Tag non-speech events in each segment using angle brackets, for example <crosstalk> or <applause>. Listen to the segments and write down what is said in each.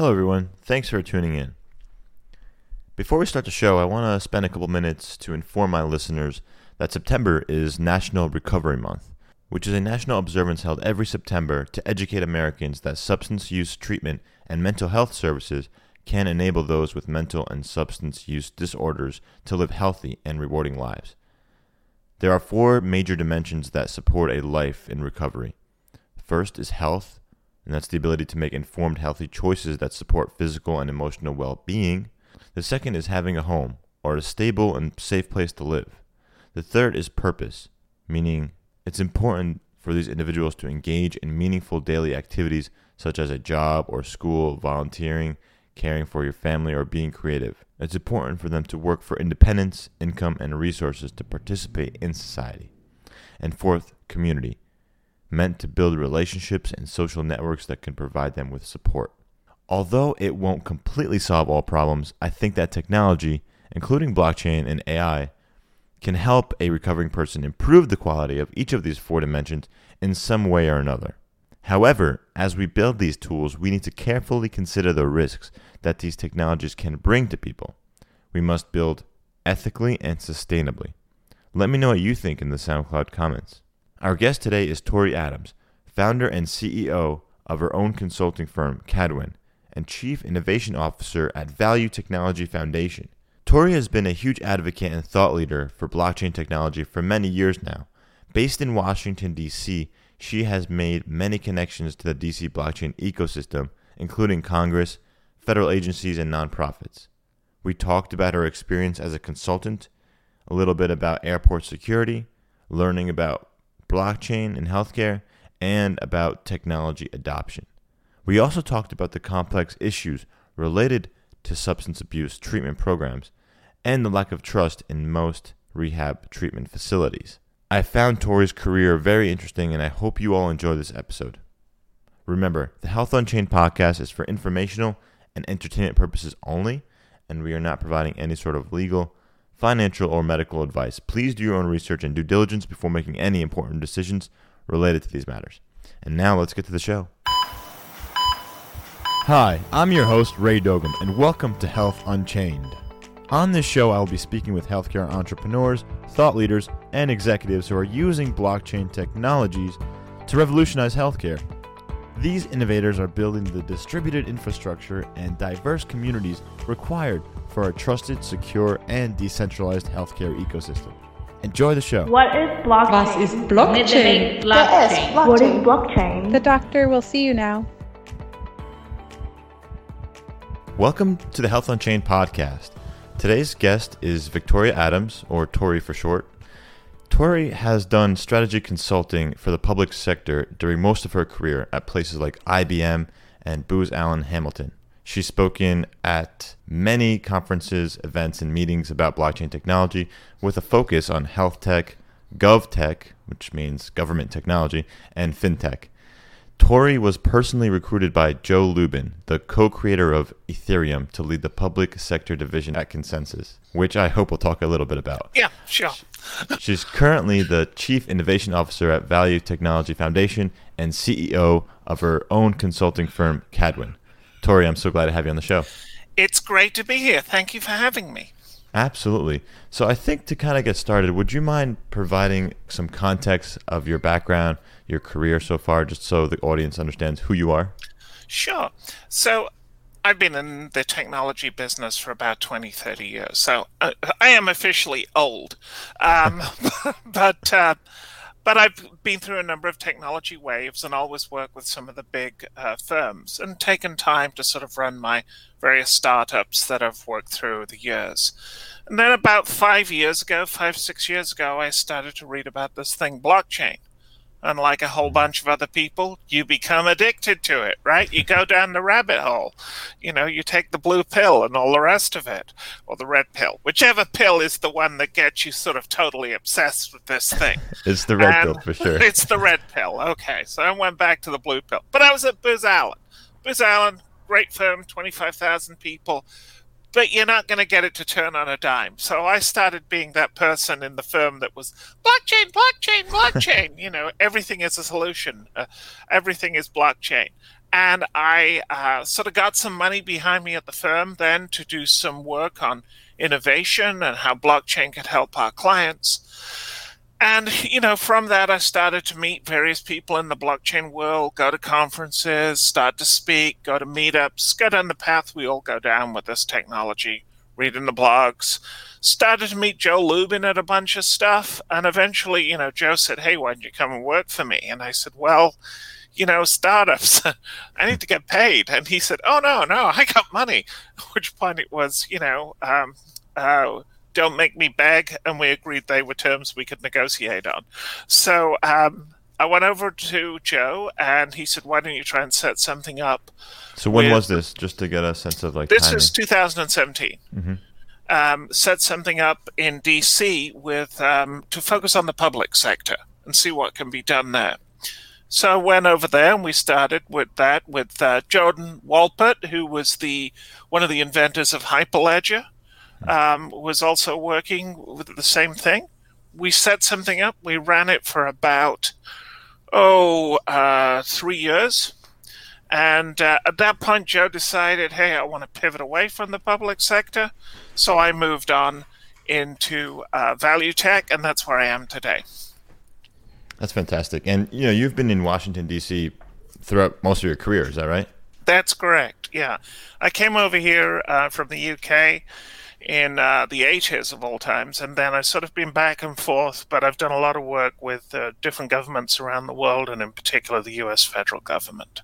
Hello, everyone. Thanks for tuning in. Before we start the show, I want to spend a couple minutes to inform my listeners that September is National Recovery Month, which is a national observance held every September to educate Americans that substance use treatment and mental health services can enable those with mental and substance use disorders to live healthy and rewarding lives. There are four major dimensions that support a life in recovery. First is health, and that's the ability to make informed, healthy choices that support physical and emotional well being. The second is having a home, or a stable and safe place to live. The third is purpose, meaning it's important for these individuals to engage in meaningful daily activities such as a job or school, volunteering, caring for your family, or being creative. It's important for them to work for independence, income, and resources to participate in society. And fourth, community, meant to build relationships and social networks that can provide them with support. Although it won't completely solve all problems, I think that technology, including blockchain and AI, can help a recovering person improve the quality of each of these four dimensions in some way or another. However, as we build these tools, we need to carefully consider the risks that these technologies can bring to people. We must build ethically and sustainably. Let me know what you think in the SoundCloud comments. Our guest today is Tori Adams, founder and CEO of her own consulting firm, Cadwin, and Chief Innovation Officer at Value Technology Foundation. Tori has been a huge advocate and thought leader for blockchain technology for many years now. Based in Washington, D.C., she has made many connections to the DC blockchain ecosystem, including Congress, federal agencies, and nonprofits. We talked about her experience as a consultant, a little bit about airport security, learning about blockchain in healthcare, and about technology adoption. We also talked about the complex issues related to substance abuse treatment programs and the lack of trust in most rehab treatment facilities. I found Tori's career very interesting and I hope you all enjoy this episode. Remember, the Health Unchained podcast is for informational and entertainment purposes only, and we are not providing any sort of legal, financial, or medical advice. Please do your own research and due diligence before making any important decisions related to these matters. And now let's get to the show. Hi, I'm your host, Ray Dogan, and welcome to Health Unchained. On this show, I will be speaking with healthcare entrepreneurs, thought leaders, and executives who are using blockchain technologies to revolutionize healthcare. These innovators are building the distributed infrastructure and diverse communities required for a trusted, secure, and decentralized healthcare ecosystem. Enjoy the show. What is blockchain? Was ist Blockchain? blockchain? What is blockchain? The doctor will see you now. Welcome to the Health Unchained podcast. Today's guest is Victoria Adams, or Tori for short. Tori has done strategy consulting for the public sector during most of her career at places like IBM and Booz Allen Hamilton. She's spoken at many conferences, events, and meetings about blockchain technology with a focus on health tech, gov tech, which means government technology, and fintech. Tori was personally recruited by Joe Lubin, the co creator of Ethereum, to lead the public sector division at ConsenSys, which I hope we'll talk a little bit about. Yeah, sure. <laughs> She's currently the Chief Innovation Officer at Value Technology Foundation and CEO of her own consulting firm, Cadwin. Tori, I'm so glad to have you on the show. It's great to be here. Thank you for having me. Absolutely. So, I think to kind of get started, would you mind providing some context of your background, your career so far, just so the audience understands who you are? Sure. So, I've been in the technology business for about 20, 30 years. So, uh, I am officially old. Um, <laughs> but. Uh, but I've been through a number of technology waves and always worked with some of the big uh, firms and taken time to sort of run my various startups that I've worked through the years. And then about five years ago, five, six years ago, I started to read about this thing, blockchain. And like a whole bunch of other people, you become addicted to it, right? You go down the rabbit hole. You know, you take the blue pill and all the rest of it, or the red pill. Whichever pill is the one that gets you sort of totally obsessed with this thing. <laughs> It's the red And pill for sure. <laughs> It's the red pill. Okay, so I went back to the blue pill. But I was at Booz Allen. Booz Allen, great firm, 25,000 people. But you're not going to get it to turn on a dime. So I started being that person in the firm that was blockchain, blockchain, blockchain. <laughs> you know, everything is a solution. Uh, everything is blockchain. and I uh, sort of got some money behind me at the firm then to do some work on innovation and how blockchain could help our clients. And, you know, from that, I started to meet various people in the blockchain world, go to conferences, start to speak, go to meetups, go down the path we all go down with this technology, reading the blogs. Started to meet Joe Lubin at a bunch of stuff. And eventually, you know, Joe said, Hey, why don't you come and work for me? And I said, Well, you know, startups. <laughs> I need to get paid. And he said, Oh, no, no, I got money. <laughs> Which point it was, you know, um, uh, don't make me beg. And we agreed they were terms we could negotiate on. So um, I went over to Joe and he said, Why don't you try and set something up? So when with... was this, just to get a sense of like This timing. was 2017. Mm-hmm. Um, set something up in DC with um, to focus on the public sector and see what can be done there. So I went over there and we started with that with uh, Jordan Walpert, who was the one of the inventors of Hyperledger, um, was also working with the same thing. We set something up. We ran it for about oh uh, three years, and uh, at that point, Joe decided, "Hey, I want to pivot away from the public sector," so I moved on into uh, value tech, and that's where I am today. That's fantastic. And you know, you've been in Washington D.C. throughout most of your career. Is that right? That's correct. Yeah, I came over here uh, from the UK in uh, the 80s of all times, and then I've sort of been back and forth. But I've done a lot of work with uh, different governments around the world, and in particular the U.S. federal government.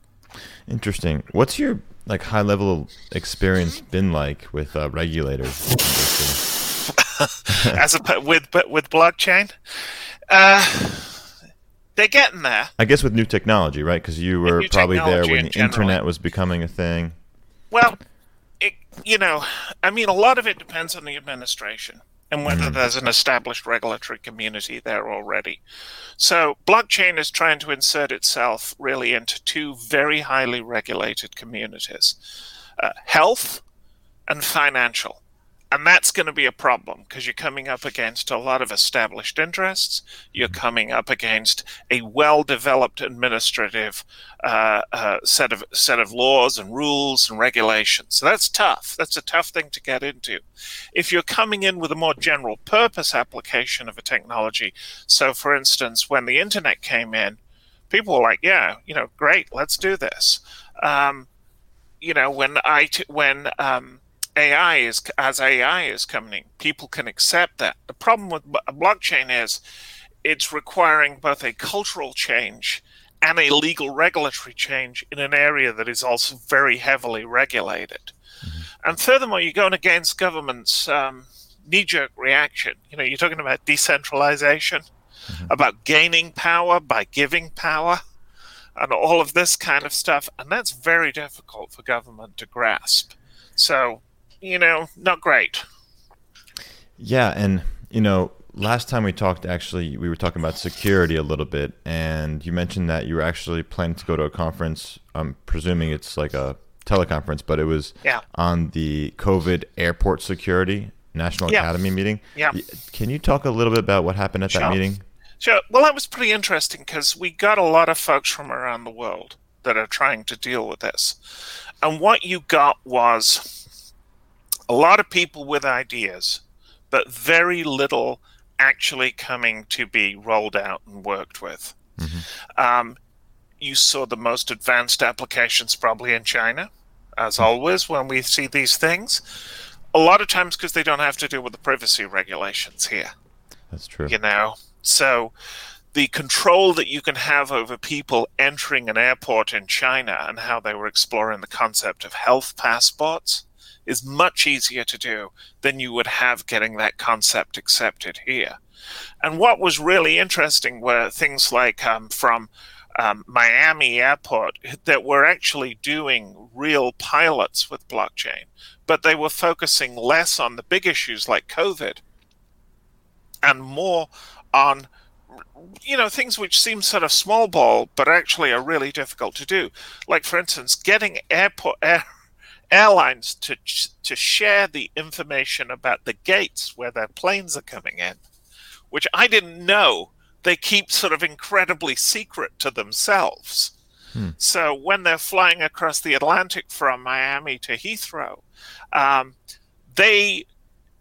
Interesting. What's your like high level experience been like with uh, regulators? <laughs> As a with with blockchain. Uh, they're getting there. I guess with new technology, right? Because you were probably there when the internet was becoming a thing. Well, you know, I mean, a lot of it depends on the administration and whether mm. there's an established regulatory community there already. So, blockchain is trying to insert itself really into two very highly regulated communities uh, health and financial. And that's going to be a problem because you're coming up against a lot of established interests. You're coming up against a well-developed administrative uh, uh, set of set of laws and rules and regulations. So that's tough. That's a tough thing to get into. If you're coming in with a more general purpose application of a technology, so for instance, when the internet came in, people were like, "Yeah, you know, great, let's do this." Um, you know, when I t- when um, AI is as AI is coming, people can accept that. The problem with a blockchain is it's requiring both a cultural change and a legal regulatory change in an area that is also very heavily regulated. Mm-hmm. And furthermore, you're going against government's um, knee-jerk reaction. You know, you're talking about decentralization, mm-hmm. about gaining power by giving power, and all of this kind of stuff, and that's very difficult for government to grasp. So you know, not great. Yeah, and you know, last time we talked, actually, we were talking about security a little bit, and you mentioned that you were actually planning to go to a conference. I'm presuming it's like a teleconference, but it was yeah. on the COVID airport security National yeah. Academy meeting. Yeah. Can you talk a little bit about what happened at sure. that meeting? Sure. Well, that was pretty interesting because we got a lot of folks from around the world that are trying to deal with this. And what you got was a lot of people with ideas, but very little actually coming to be rolled out and worked with. Mm-hmm. Um, you saw the most advanced applications probably in China, as mm-hmm. always, when we see these things. A lot of times because they don't have to deal with the privacy regulations here. That's true. You know, so the control that you can have over people entering an airport in China and how they were exploring the concept of health passports is much easier to do than you would have getting that concept accepted here. And what was really interesting were things like um, from um, Miami Airport that were actually doing real pilots with blockchain, but they were focusing less on the big issues like COVID and more on you know things which seem sort of small ball but actually are really difficult to do like for instance getting airport air airlines to to share the information about the gates where their planes are coming in, which I didn't know they keep sort of incredibly secret to themselves. Hmm. So when they're flying across the Atlantic from Miami to Heathrow, um, they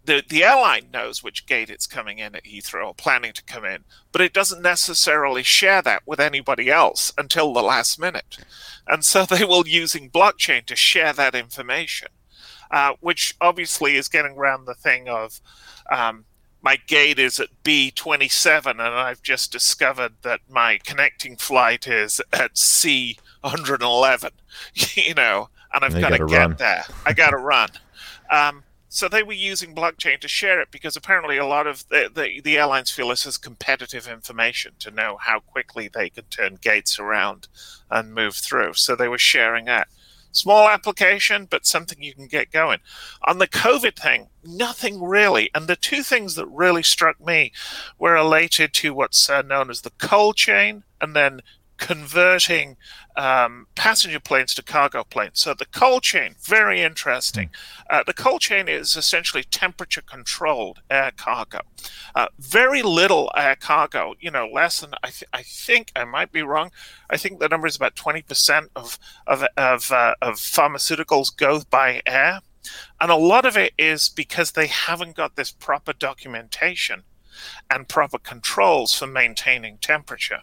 the, the airline knows which gate it's coming in at Heathrow or planning to come in, but it doesn't necessarily share that with anybody else until the last minute. And so they will using blockchain to share that information, uh, which obviously is getting around the thing of um, my gate is at B27 and I've just discovered that my connecting flight is at C111, <laughs> you know, and I've got to get run. there. I got to run. Um, so they were using blockchain to share it because apparently a lot of the, the, the, airlines feel this is competitive information to know how quickly they can turn gates around and move through. So they were sharing that. Small application, but something you can get going. On the COVID thing, nothing really. And the two things that really struck me were related to what's uh, known as the cold chain and then converting um, passenger planes to cargo planes. So the cold chain, very interesting. Uh, the cold chain is essentially temperature controlled air cargo. Uh, very little air cargo, you know, less than, I, th- I think, I might be wrong, I think the number is about 20% of, of, of, uh, of pharmaceuticals go by air. And a lot of it is because they haven't got this proper documentation and proper controls for maintaining temperature.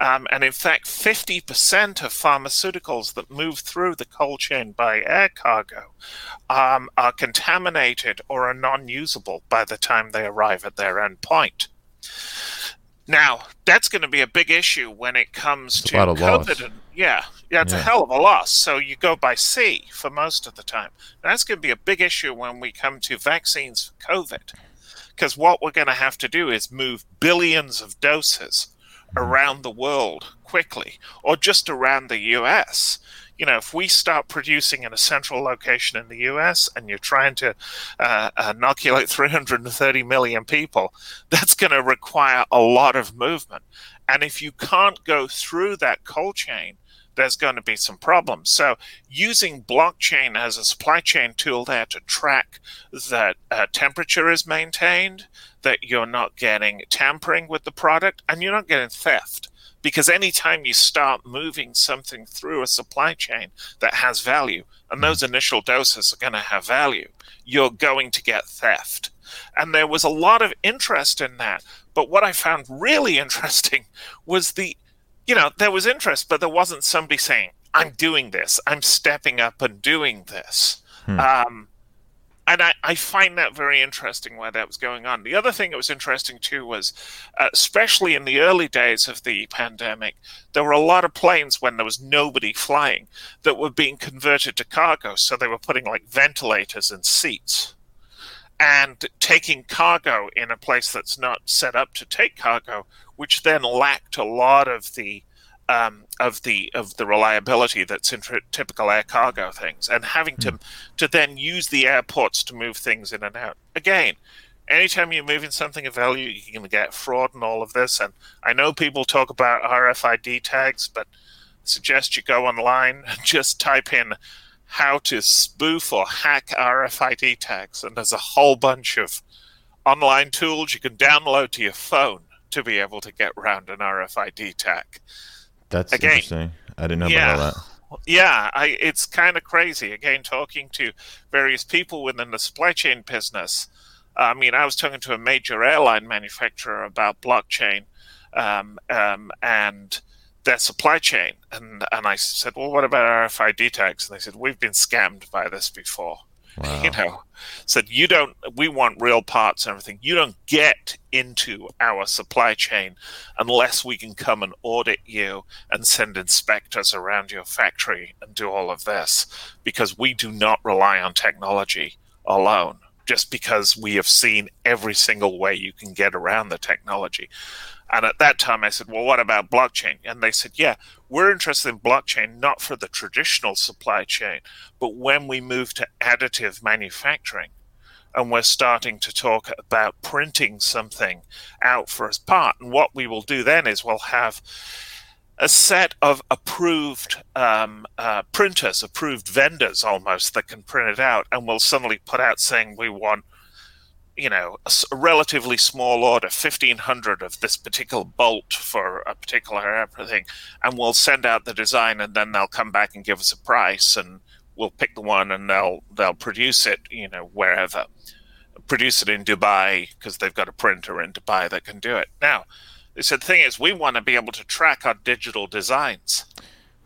Um, and in fact, 50% of pharmaceuticals that move through the cold chain by air cargo um, are contaminated or are non usable by the time they arrive at their end point. Now, that's going to be a big issue when it comes it's to COVID. And, yeah, yeah, it's yeah. a hell of a loss. So you go by sea for most of the time. That's going to be a big issue when we come to vaccines for COVID. Because what we're going to have to do is move billions of doses around the world quickly or just around the US. You know, if we start producing in a central location in the US and you're trying to uh, inoculate 330 million people, <laughs> that's going to require a lot of movement. And if you can't go through that cold chain, there's going to be some problems. So, using blockchain as a supply chain tool there to track that uh, temperature is maintained, that you're not getting tampering with the product, and you're not getting theft. Because anytime you start moving something through a supply chain that has value, and those initial doses are going to have value, you're going to get theft. And there was a lot of interest in that. But what I found really <laughs> interesting was the you know, there was interest, but there wasn't somebody saying, I'm doing this, I'm stepping up and doing this. Hmm. Um, and I, I, find that very interesting why that was going on. The other thing that was interesting too was, uh, especially in the early days of the pandemic, there were a lot of planes when there was nobody flying that were being converted to cargo. So they were putting like ventilators in seats and taking cargo in a place that's not set up to take cargo which then lacked a lot of the um, of the of the reliability that's in typical air cargo things, and having to mm. to then use the airports to move things in and out. Again, anytime you're moving something of value, you can get fraud and all of this. And I know people talk about RFID tags, but I suggest you go online and <laughs> just type in how to spoof or hack RFID tags, and there's a whole bunch of online tools you can download to your phone to be able to get around an RFID tag. That's Again, interesting. I didn't know yeah, about all that. Yeah, I, it's kind of crazy. Again, talking to various people within the supply chain business. I mean, I was talking to a major airline manufacturer about blockchain um, um, and their supply chain, and and I said, "Well, what about RFID tags?" And they said, "We've been scammed by this before." <laughs> Wow. You know, said you don't. We want real parts and everything. You don't get into our supply chain unless we can come and audit you and send inspectors around your factory and do all of this because we do not rely on technology alone. Just because we have seen every single way you can get around the technology. And at that time, I said, Well, what about blockchain? And they said, Yeah, we're interested in blockchain not for the traditional supply chain, but when we move to additive manufacturing and we're starting to talk about printing something out for a part. And what we will do then is we'll have a set of approved um, uh, printers, approved vendors almost that can print it out, and we'll suddenly put out saying we want you know, a, relatively small order, 1500 of this particular bolt for a particular everything, and we'll send out the design and then they'll come back and give us a price and we'll pick the one and they'll they'll produce it, you know, wherever. Produce it in Dubai because they've got a printer in Dubai that can do it. Now, they said the thing is we want to be able to track our digital designs.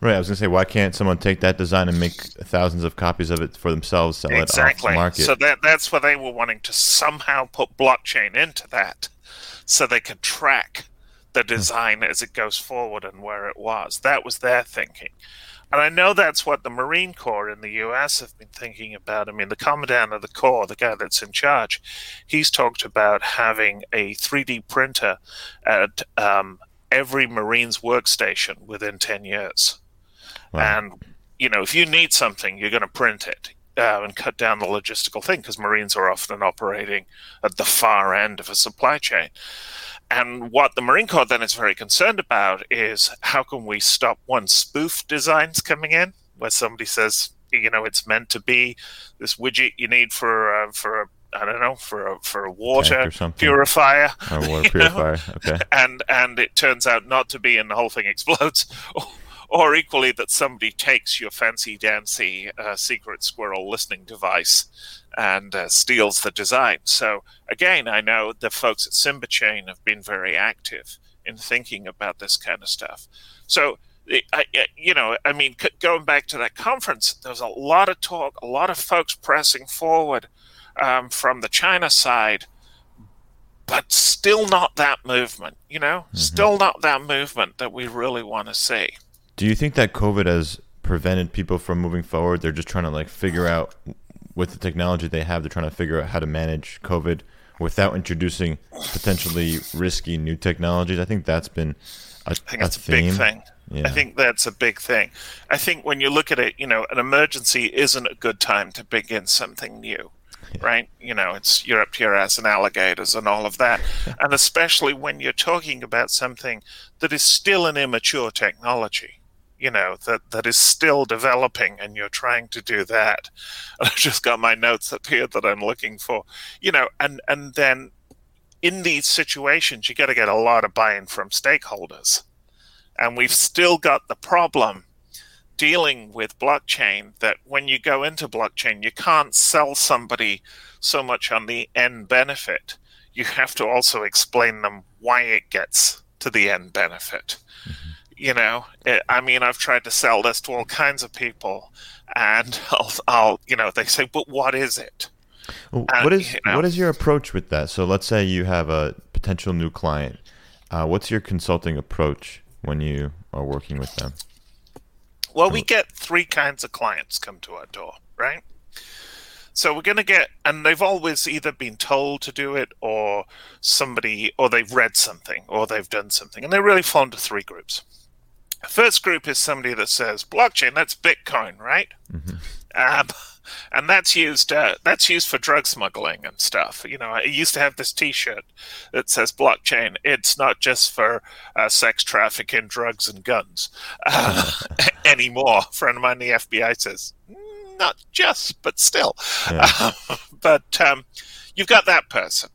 Right. I was gonna say, why can't someone take that design and make thousands of copies of it for themselves, sell exactly. it off the market? So that that's where they were wanting to somehow put blockchain into that, so they could track the Hmm. design as it goes forward and where it was. That was their thinking. And I know that's what the Marine Corps in the US have been thinking about. I mean, the commandant of the Corps, the guy that's in charge, he's talked about having a 3D printer at um, every Marine's workstation within 10 years. Wow. And, you know, if you need something, you're going to print it. Uh, and cut down the logistical thing because Marines are often operating at the far end of a supply chain. And what the Marine Corps then is very concerned about is how can we stop one spoof designs coming in where somebody says, you know, it's meant to be this widget you need for uh, for a I don't know for a for a water purifier, or water <laughs> know? purifier. Okay. and and it turns out not to be, and the whole thing <laughs> explodes. Or equally, that somebody takes your fancy dancy uh, secret squirrel listening device and uh, steals the design. So again, I know the folks at Simba Chain have been very active in thinking about this kind of stuff. So. I, I- you know, I mean, c- going back to that conference, there was a lot of talk, a lot of folks pressing forward um, from the China side, but still not that movement. You know, still not that movement that we really want to see. Do you think that COVID has prevented people from moving forward? They're just trying to like figure out with the technology they have, they're trying to figure out how to manage COVID without introducing potentially risky new technologies. I think that's been a, I think that's a, theme. big thing. Yeah. I think that's a big thing. I think when you look at it, you know, an emergency isn't a good time to begin something new, right? You know, it's you're up to your ass in alligators and all of that. <laughs> and especially when you're talking about something that is still an immature technology, you know, that, that is still developing and you're trying to do that. <laughs> And I've just got my notes up here that I'm looking for, you know, and, and then in these situations, you got to get a lot of buy in from stakeholders. And we've still got the problem dealing with blockchain that when you go into blockchain you can't sell somebody so much on the end benefit. You have to also explain them why it gets to the end benefit hmm. You know it, i mean i've tried to sell this to all kinds of people and <laughs> I'll, I'll you know they say but what is it Well, Uh, what is you know. what is your approach with that? So let's say you have a potential new client. Uh, what's your consulting approach when you are working with them? Well, we get three kinds of clients come to our door, right? So we're going to get, and they've always either been told to do it, or somebody, or they've read something, or they've done something, and they really fall into three groups. First group is somebody that says blockchain, that's Bitcoin, right? Um, and that's used uh, that's used for drug smuggling and stuff. You know, I used to have this T-shirt that says blockchain. It's not just for uh, sex trafficking, drugs, and guns uh, <laughs> <laughs> anymore. A friend of mine, the FBI says "Mm, not just, but still. Yeah. <laughs> but um, you've got that person.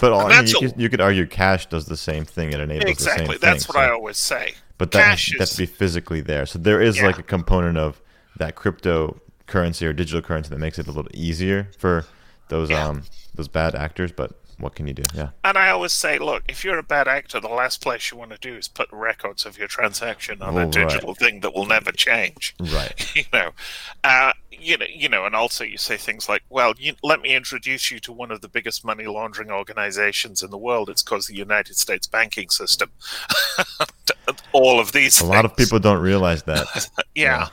But all, I mean, you, could, you could argue cash does the same thing. It enables Exactly. the same That's thing. what I always say. But that has, to be physically there. So there is Yeah. like a component of that cryptocurrency or digital currency that makes it a little easier for those Yeah. um those bad actors. But what can you do? Yeah. And I always say, look, if you're a bad actor, the last place you want to do is put records of your transaction on Oh, a right. digital thing that will never change. Right. <laughs> you know, uh, you know, you know, and also you say things like, "Well, you, let me introduce you to one of the biggest money laundering organizations in the world. It's called the United States banking system." <laughs> All of these. A lot of people don't realize that. <laughs> yeah. Yeah.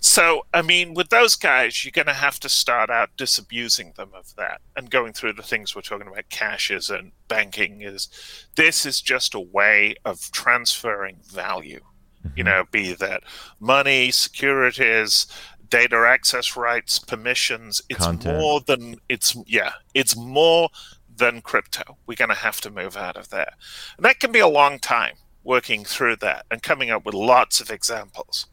So, I mean, with those guys, you're going to have to start out disabusing them of that and going through the things we're talking about cashes and banking is this is just a way of transferring value. You mm-hmm. know, be that money, securities, data access rights, permissions. It's Content. more than it's yeah, it's more than crypto. We're going to have to move out of there. And that can be a long time working through that and coming up with lots of examples.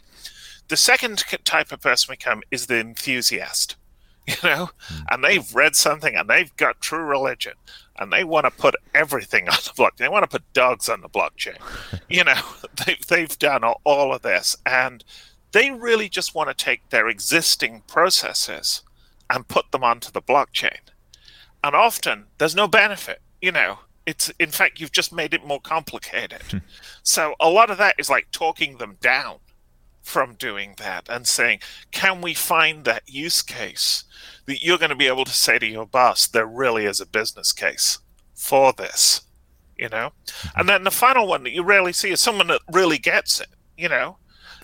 The second type of person we come is the enthusiast. <laughs> you know, mm. and they've read something and they've got true religion and they want to put everything <laughs> on the blockchain. They want to put dogs on the blockchain. <laughs> you know, they've, they've done all, all of this and they really just want to take their existing processes and put them onto the blockchain. And often there's no benefit, you know. It's in fact you've just made it more complicated. Hmm. so a lot of that is like talking them down from doing that and saying, can we find that use case that you're going to be able to say to your boss, there really is a business case for this, you know? Mm-hmm. And then the final one that you rarely see is someone that really gets it, you know?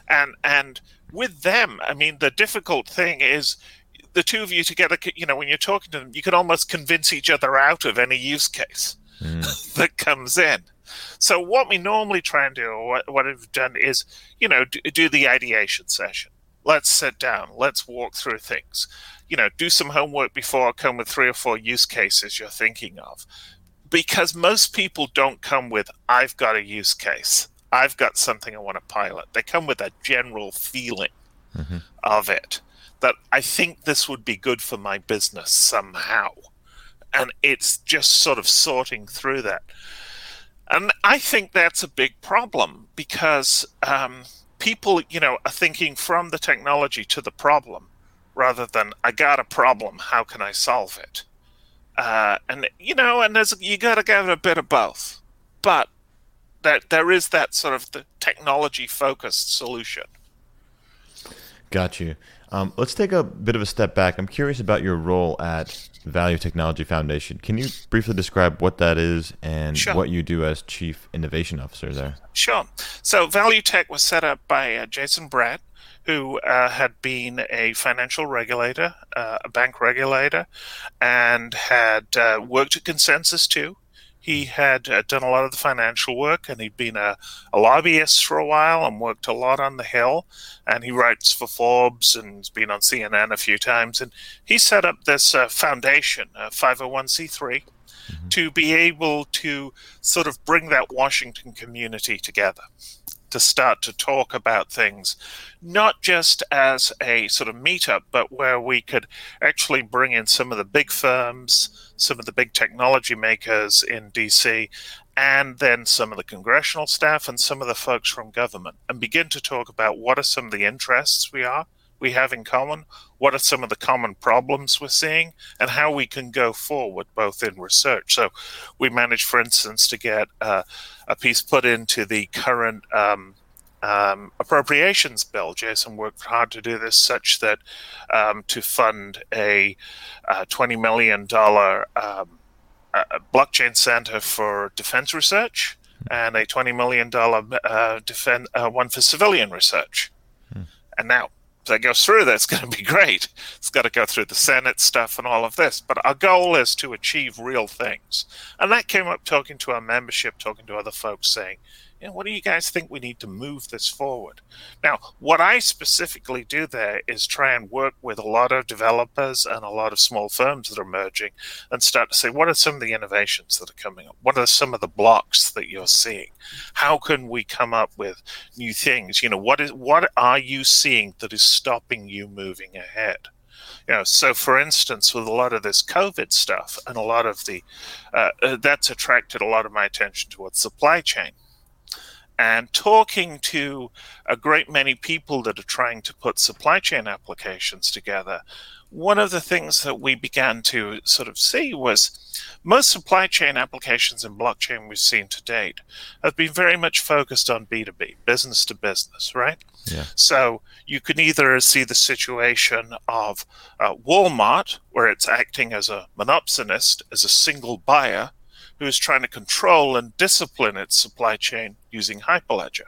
And and with them, I mean, the difficult thing is the two of you together, you know, when you're talking to them, you can almost convince each other out of any use case mm. <laughs> that comes in. So what we normally try and do, or what, what I've done is, you know, do, do the ideation session. Let's sit down. Let's walk through things. You know, do some homework before I come with three or four use cases you're thinking of. Because most people don't come with, I've got a use case. I've got something I want to pilot. They come with a general feeling mm-hmm. of it that I think this would be good for my business somehow. And it's just sort of sorting through that. And I think that's a big problem because um, people, you know, are thinking from the technology to the problem rather than I got a problem, how can I solve it? Uh, and you know, and there's you got to get a bit of both, but that there is that sort of the technology focused solution. Got you. Um, let's take a bit of a step back. I'm curious about your role at Value Technology Foundation. Can you briefly describe what that is and sure. what you do as Chief Innovation Officer there? Sure. So, Value Tech was set up by uh, Jason Brett, who uh, had been a financial regulator, uh, a bank regulator, and had uh, worked at ConsenSys too he had uh, done a lot of the financial work and he'd been a, a, lobbyist for a while and worked a lot on the Hill. And he writes for Forbes and has been on CNN a few times. And he set up this uh, foundation, 501c3, mm-hmm. to be able to sort of bring that Washington community together to start to talk about things, not just as a sort of meetup, but where we could actually bring in some of the big firms, some of the big technology makers in DC, and then some of the congressional staff and some of the folks from government, and begin to talk about what are some of the interests we are we have in common, what are some of the common problems we're seeing, and how we can go forward both in research. So, we managed, for instance, to get uh, a piece put into the current um, um, appropriations bill. Jason worked hard to do this, such that um, to fund a uh, $20 million um, blockchain center for defense research and a $20 million uh, defense, uh, one for civilian research. Hmm. And now, that goes through that's going to be great. It's got to go through the Senate stuff and all of this. But our goal is to achieve real things. And that came up talking to our membership, talking to other folks, saying, you know, what do you guys think we need to move this forward? Now, what I specifically do there is try and work with a lot of developers and a lot of small firms that are emerging and start to say, what are some of the innovations that are coming up? What are some of the blocks that you're seeing? How can we come up with new things? You know, what is what are you seeing that is stopping you moving ahead? you know so for instance with a lot of this covid stuff and a lot of the uh, uh, that's attracted a lot of my attention towards supply chain and talking to a great many people that are trying to put supply chain applications together, one of the things that we began to sort of see was most supply chain applications in blockchain we've seen to date have been very much focused on B2B, business to business, right? Yeah. So you can either see the situation of uh, Walmart, where it's acting as a monopsonist, as a single buyer, who is trying to control and discipline its supply chain using Hyperledger.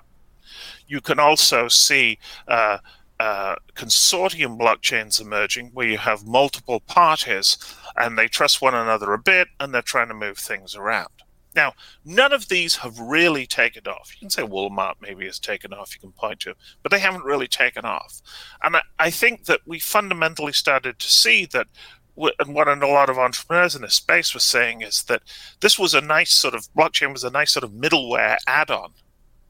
You can also see uh, uh, consortium blockchains emerging where you have multiple parties and they trust one another a bit and they're trying to move things around. Now, none of these have really taken off. You can say Walmart maybe has taken off, you can point to, but they haven't really taken off. And I, I think that we fundamentally started to see that and what a lot of entrepreneurs in this space were saying is that this was a nice sort of blockchain was a nice sort of middleware add-on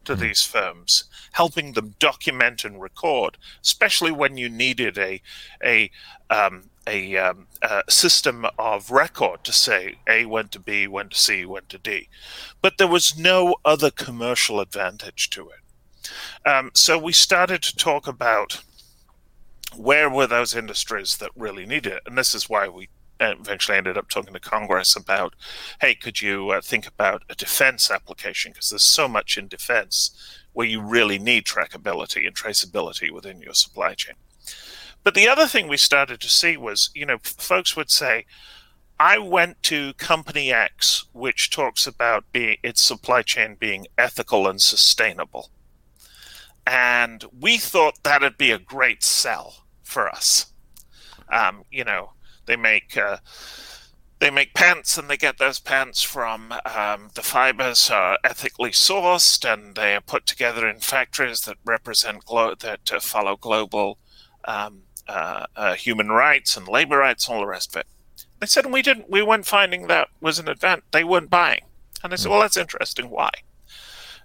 to mm-hmm. these firms, helping them document and record, especially when you needed a a um, a, um, a, system of record to say A went to B, went to C, went to D. But there was no other commercial advantage to it. Um, so we started to talk about where were those industries that really needed it. And this is why we eventually ended up talking to Congress about, hey, could you uh, think about a defense application? Because there's so much in defense where you really need trackability and traceability within your supply chain. But the other thing we started to see was, you know, folks would say, I went to company X, which talks about being, its supply chain being ethical and sustainable. And we thought that'd be a great sell for us. Um, you know, they make uh, they make pants, and they get those pants from um, the fibers are ethically sourced, and they are put together in factories that represent glo- that uh, follow global um, uh, uh, human rights and labor rights, and all the rest of it. They said, and we didn't, we weren't finding that was an event. They weren't buying. And I said, hmm. well, that's interesting. Why?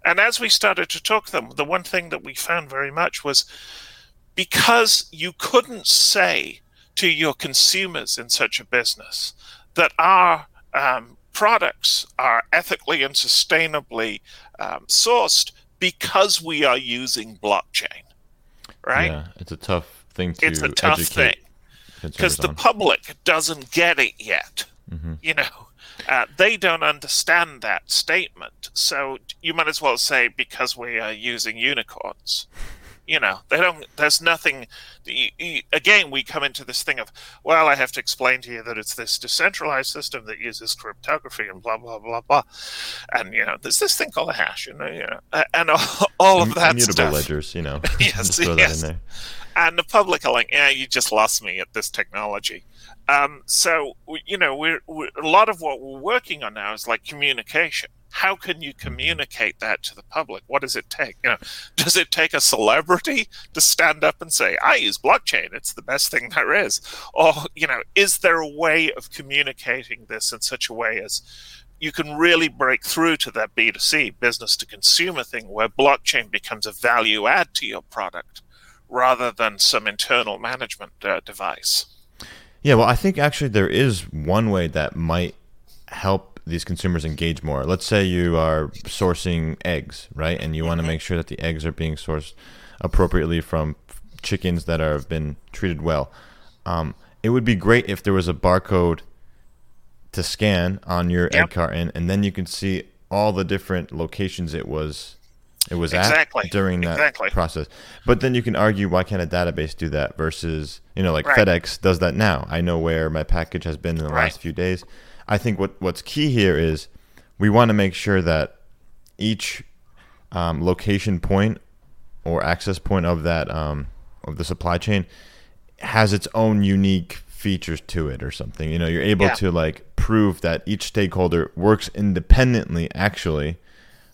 And as we started to talk to them, the one thing that we found very much was because you couldn't say to your consumers in such a business that our um, products are ethically and sustainably um, sourced because we are using blockchain, right? Yeah, it's a tough thing to It's a tough thing because the public doesn't get it yet. Mm-hmm. You know, uh, they don't understand that statement. So you might as well say because we are using unicorns you know they don't there's nothing again we come into this thing of well i have to explain to you that it's this decentralized system that uses cryptography and blah blah blah blah. And you know there's this thing called a hash you know, you know and all, <laughs> all of that immutable stuff. ledgers you know. <laughs> Yes, yes. and the public are like yeah you just lost me at this technology um, so you know we're, we're a lot of what we're working on now is like communication how can you communicate that to the public? What does it take? You know, <laughs> does it take a celebrity to stand up and say, "I use blockchain; it's the best thing there is," or you know, is there a way of communicating this in such a way as you can really break through to that B2C business to consumer thing where blockchain becomes a value add to your product rather than some internal management uh, device. Yeah, well, I think actually there is one way that might help these consumers engage more. Let's say you are sourcing eggs, right? And you want to mm-hmm. make sure that the eggs are being sourced appropriately from chickens that have been treated well. Um, it would be great if there was a barcode to scan on your yep. egg carton, and then you can see all the different locations it was it was exactly. at during that exactly. process. But then you can argue why can't a database do that versus you know like right. FedEx does that now. I know where my package has been in the right. last few days. I think what what's key here is we want to make sure that each um, location point or access point of that um, of the supply chain has its own unique features to it or something. You know, you're able yeah. to like prove that each stakeholder works independently actually,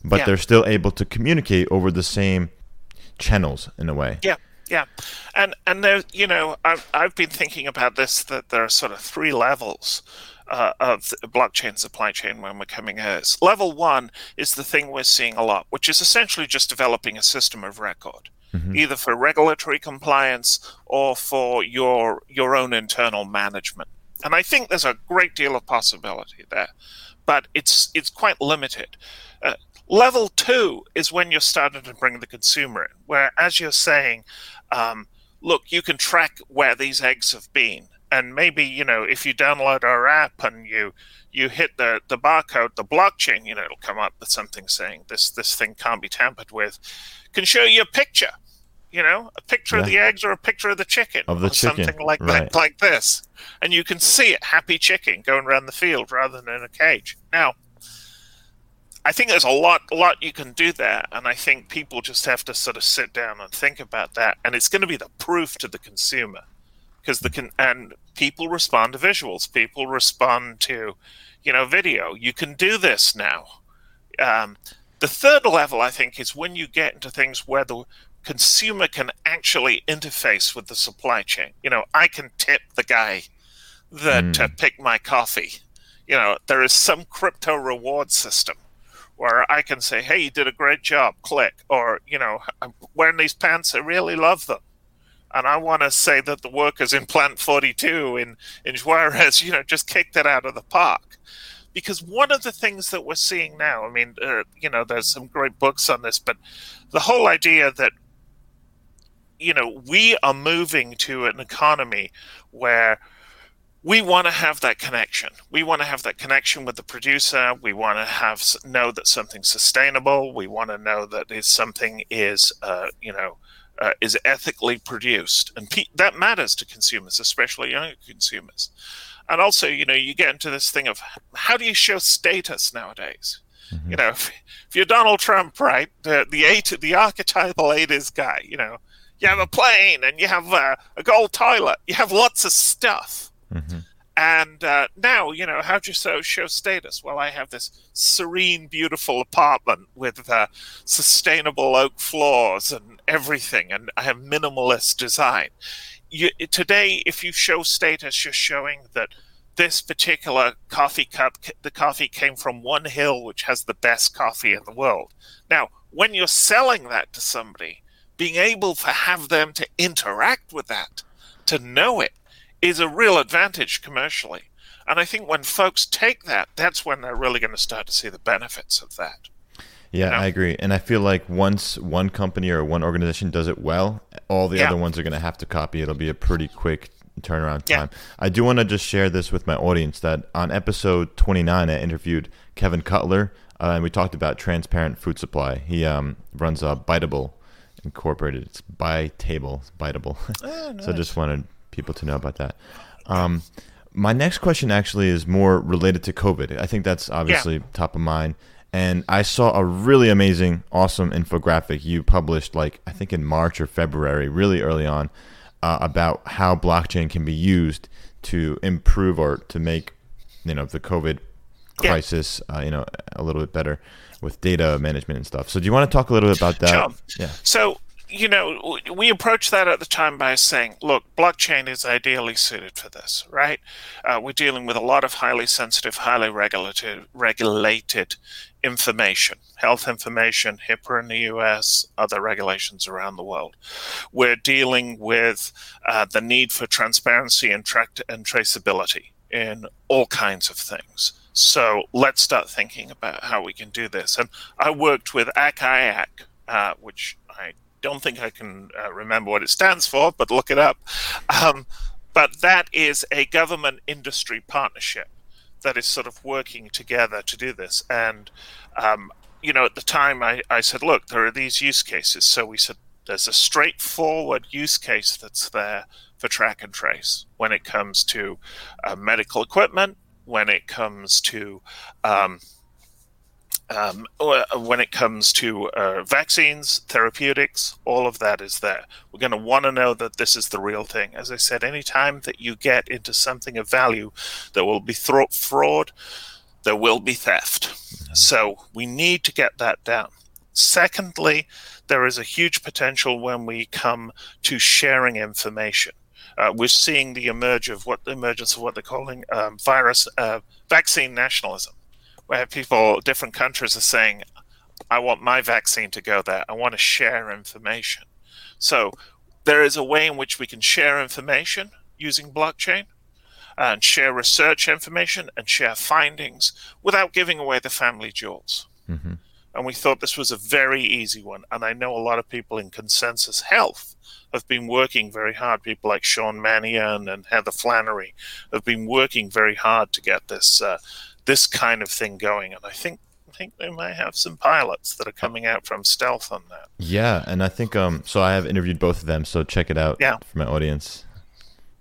but yeah. they're still able to communicate over the same channels in a way. Yeah. Yeah, and and there, you know, I've I've been thinking about this that there are sort of three levels uh, of blockchain supply chain when we're coming at Level one is the thing we're seeing a lot, which is essentially just developing a system of record, mm-hmm. either for regulatory compliance or for your your own internal management. And I think there's a great deal of possibility there, but it's it's quite limited. Uh, level two is when you're starting to bring the consumer in, where, as you're saying, um, look, you can track where these eggs have been and maybe you know if you download our app and you you hit the the barcode the blockchain you know it'll come up with something saying this this thing can't be tampered with can show you a picture you know a picture yeah. of the eggs or a picture of the chicken of the chicken something like right. that like this and you can see it happy chicken going around the field rather than in a cage now I think there's a lot, a lot you can do there, and I think people just have to sort of sit down and think about that. And it's going to be the proof to the consumer because the can and people respond to visuals people respond to you know video you can do this now um, the third level i think is when you get into things where the consumer can actually interface with the supply chain you know i can tip the guy that mm. uh, picked my coffee you know there is some crypto reward system where i can say hey you did a great job click or you know i'm wearing these pants i really love them And I want to say that the workers in Plant 42 in, in Juarez, <laughs> you know, just kicked it out of the park. Because one of the things that we're seeing now, I mean, uh, you know, there's some great books on this, but the whole idea that, you know, we are moving to an economy where we want to have that connection. We want to have that connection with the producer. We want to have know that something's sustainable. We want to know that something is, uh, you know, uh, is ethically produced, and pe- that matters to consumers, especially younger consumers. And also, you know, you get into this thing of how do you show status nowadays? Mm-hmm. You know, if, if, you're Donald Trump, right, the the eight, the archetypal eight guy, you know, you have a plane and you have a, a gold toilet, you have lots of stuff Mm-hmm. And uh, now, you know, how do you show status? Well, I have this serene, beautiful apartment with uh, sustainable oak floors and everything, and I have minimalist design. You, today, if you show status, you're showing that this particular coffee cup, the coffee came from one hill which has the best coffee in the world. Now, when you're selling that to somebody, being able to have them to interact with that, to know it, is a real advantage commercially. And I think when folks take that, that's when they're really going to start to see the benefits of that. Yeah, you know? I agree. And I feel like once one company or one organization does it well, all the yeah. other ones are going to have to copy. It'll be a pretty quick turnaround time. Yeah. I do want to just share this with my audience that on episode 29, I interviewed Kevin Cutler, uh, and we talked about transparent food supply. He um, runs a Biteable Incorporated. It's by table, Biteable. Oh, <laughs> nice. so just wanted people to know about that. Um, my next question actually is more related to COVID. I think that's obviously yeah. top of mind. And I saw a really amazing, awesome infographic you published, like I think in March or February, really early on, uh, about how blockchain can be used to improve or to make, you know, the COVID crisis, yeah. uh, you know, a little bit better with data management and stuff. So, do you want to talk a little bit about that? Sure. Yeah. So, you know, we approached that at the time by saying, look, blockchain is ideally suited for this, right? Uh, we're dealing with a lot of highly sensitive, highly regulated, regulated information, health information, HIPAA in the US, other regulations around the world. We're dealing with uh, the need for transparency and, tra- and traceability in all kinds of things. So let's start thinking about how we can do this. And I worked with ACT-IAC, uh, which I don't think I can uh, remember what it stands for, but look it up. Um, but that is a government industry partnership that is sort of working together to do this. And, um, you know, at the time I, I said, look, there are these use cases. So we said, there's a straightforward use case that's there for track and trace when it comes to uh, medical equipment, when it comes to um, um, uh, when it comes to uh, vaccines, therapeutics, all of that is there. We're going to want to know that this is the real thing. As I said, anytime that you get into something of value, there will be thro- fraud, there will be theft. So we need to get that down. Secondly, there is a huge potential when we come to sharing information. Uh, we're seeing the emerge of what the emergence of what they're calling um, virus uh, vaccine nationalism where people, different countries are saying, I want my vaccine to go there. I want to share information. So there is a way in which we can share information using blockchain and share research information and share findings without giving away the family jewels. Mm-hmm. And we thought this was a very easy one. And I know a lot of people in ConsenSys Health have been working very hard. People like Sean Manion and Heather Flannery have been working very hard to get this uh, this kind of thing going. And I think I think they might have some pilots that are coming out from Stealth on that. Yeah, and I think um so I have interviewed both of them, so check it out yeah. for my audience.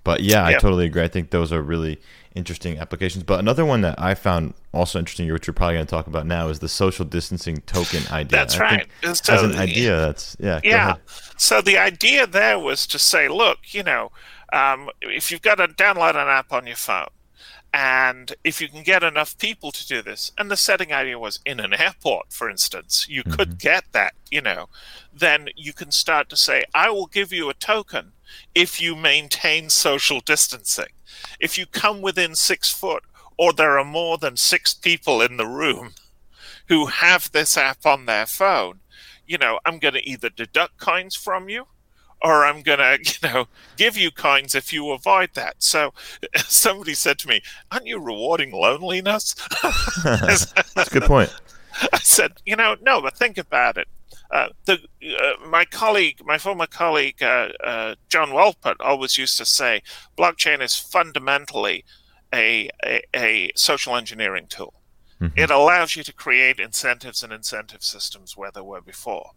But yeah, I totally agree. I think those are really interesting applications. But another one that I found also interesting, which we're probably going to talk about now, is the social distancing token idea. That's right. As an idea, that's yeah. Yeah. So the idea there was to say, look, you know, um, if you've got to download an app on your phone, and if you can get enough people to do this, and the setting idea was in an airport, for instance, you mm-hmm. could get that, you know, then you can start to say, I will give you a token if you maintain social distancing. If you come within six foot, or there are more than six people in the room who have this app on their phone, you know, I'm going to either deduct coins from you or I'm going <laughs> to, you know, give you coins if you avoid that. So <laughs> somebody said to me, Aren't you rewarding loneliness? <laughs> That's a good point. I said, You know, no, but think about it. Uh, the, uh, my colleague, my former colleague, uh, uh John Wolpert, always used to say blockchain is fundamentally a, a, a social engineering tool. Mm-hmm. It allows you to create incentives and incentive systems where there were before.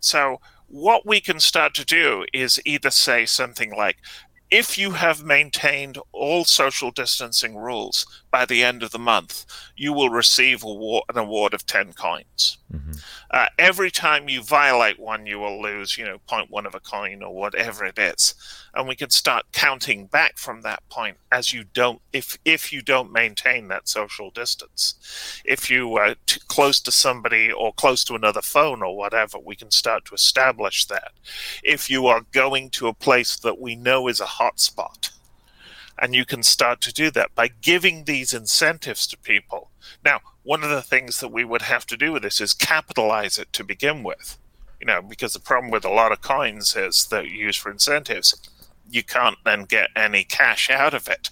So, what we can start to do is either say something like, if you have maintained all social distancing rules by the end of the month, you will receive an award of 10 coins. Mm-hmm. Uh, every time you violate one, you will lose, you know, point one of a coin or whatever it is. And we can start counting back from that point as you don't, if, if you don't maintain that social distance. If you are too close to somebody or close to another phone or whatever, we can start to establish that. If you are going to a place that we know is a hotspot, and you can start to do that by giving these incentives to people. Now, one of the things that we would have to do with this is capitalize it to begin with. You know, because the problem with a lot of coins is that you use for incentives, you can't then get any cash out of it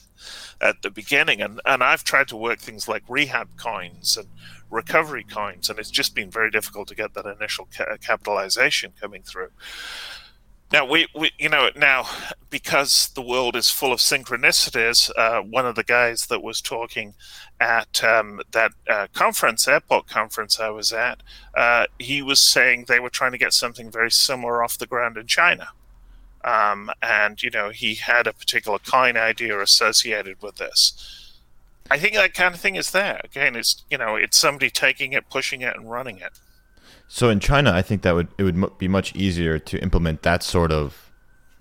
at the beginning. And, and I've tried to work things like rehab coins and recovery coins, and it's just been very difficult to get that initial ca- capitalization coming through. Now we, we, you know, now because the world is full of synchronicities. Uh, one of the guys that was talking at um, that uh, conference, airport conference I was at, uh, he was saying they were trying to get something very similar off the ground in China. Um, and you know, he had a particular coin idea associated with this. I think that kind of thing is there. Again, it's you know, it's somebody taking it, pushing it, and running it. So in China, I think that would it would be much easier to implement that sort of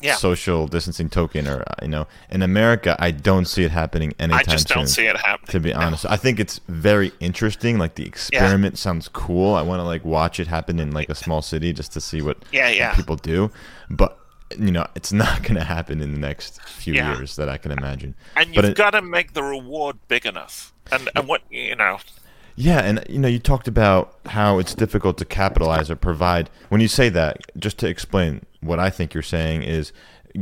yeah. social distancing token, or you know, in America, I don't see it happening anytime soon. I just don't see it happening. To be no. honest, I think it's very interesting. Like the experiment yeah. sounds cool. I want to like watch it happen in like a small city just to see what, yeah, yeah. What people do, but you know, it's <laughs> not going to happen in the next few yeah. years that I can imagine. And you've got to make the reward big enough. And and what you know, yeah, and you know, you talked about how it's difficult to capitalize or provide. When you say that, just to explain what I think you're saying is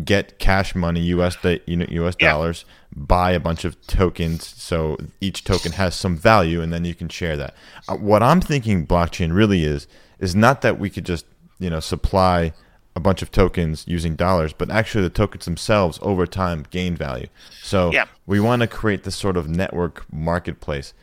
get cash money, US you know, US yeah. dollars, buy a bunch of tokens so each token has some value and then you can share that. Uh, what I'm thinking blockchain really is is not that we could just, you know, supply a bunch of tokens using dollars, but actually the tokens themselves over time gain value. So yeah. we want to create this sort of network marketplace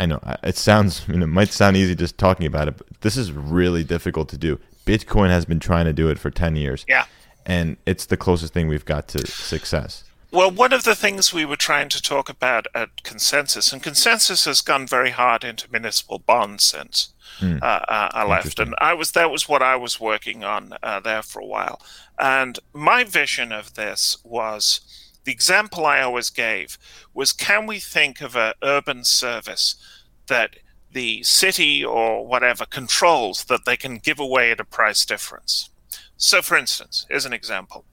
I know it sounds, you know, it might sound easy just talking about it, but this is really difficult to do. Bitcoin has been trying to do it for 10 years. Yeah. And it's the closest thing we've got to success. Well, one of the things we were trying to talk about at ConsenSys, and ConsenSys has gone very hard into municipal bonds since uh, uh, I left, and I was that was what I was working on uh, there for a while. And my vision of this was the example I always gave was can we think of an urban service that the city or whatever controls that they can give away at a price difference? So, for instance, here's an example.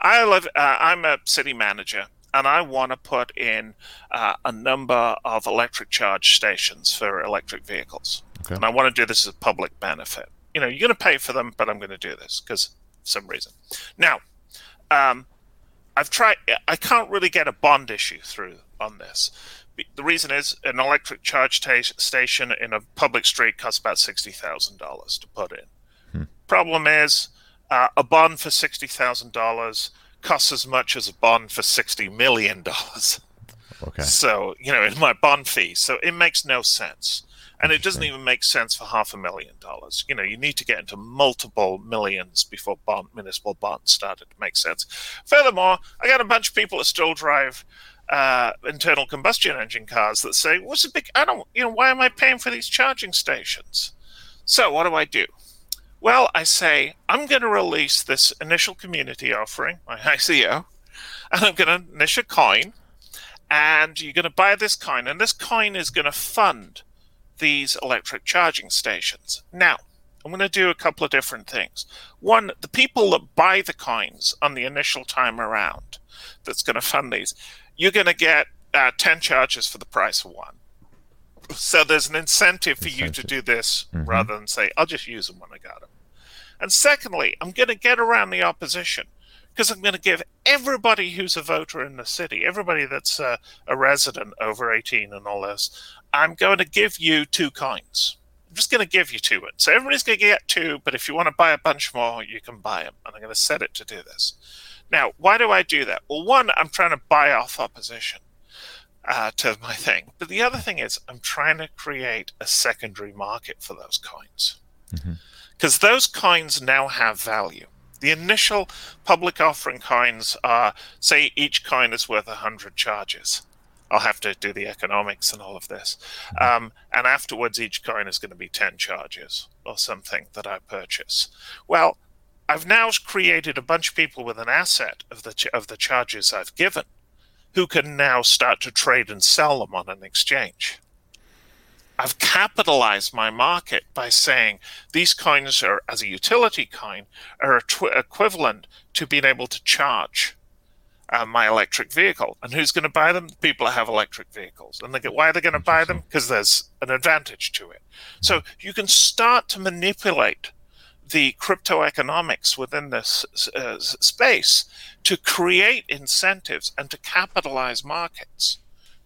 I live. Uh, I'm a city manager, and I want to put in uh, a number of electric charge stations for electric vehicles, okay. and I want to do this as a public benefit. You know, you're going to pay for them, but I'm going to do this because some reason. Now, um, I've tried. I can't really get a bond issue through on this. The reason is an electric charge station in a public street costs about sixty thousand dollars to put in. Hmm. Problem is, uh, a bond for sixty thousand dollars costs as much as a bond for sixty million dollars. Okay. So you know, in my bond fee, so it makes no sense and it doesn't even make sense for half a million dollars. You know, you need to get into multiple millions before bond, municipal bonds started to make sense. Furthermore, I got a bunch of people that still drive uh, internal combustion engine cars that say, "What's the big? I don't, you know, why am I paying for these charging stations?" So what do I do? Well, I say I'm going to release this initial community offering, my <laughs> ICO, and I'm going to niche a coin, and you're going to buy this coin, and this coin is going to fund these electric charging stations. Now, I'm going to do a couple of different things. One, the people that buy the coins on the initial time around that's going to fund these, you're going to get uh, 10 charges for the price of one. So there's an incentive for incentive. you to do this mm-hmm. rather than say, I'll just use them when I got them. And secondly, I'm going to get around the opposition because I'm going to give everybody who's a voter in the city, everybody that's uh, a resident over 18 and all this, I'm going to give you two coins. I'm just going to give you two. So everybody's going to get two, but if you want to buy a bunch more, you can buy them. And I'm going to set it to do this. Now, why do I do that? Well, one, I'm trying to buy off opposition uh, to my thing. But the other thing is, I'm trying to create a secondary market for those coins. Because mm-hmm. those coins now have value. The initial public offering coins are, say, each coin is worth 100 charges. I'll have to do the economics and all of this. Mm-hmm. Um, and afterwards, each coin is going to be 10 charges or something that I purchase. Well, I've now created a bunch of people with an asset of the, ch- of the charges I've given who can now start to trade and sell them on an exchange. I've capitalized my market by saying these coins are, as a utility coin, are tw- equivalent to being able to charge uh, my electric vehicle. And who's going to buy them? People that have electric vehicles. And they get, why are they going to buy them? Because there's an advantage to it. So you can start to manipulate the crypto economics within this uh, space to create incentives and to capitalize markets.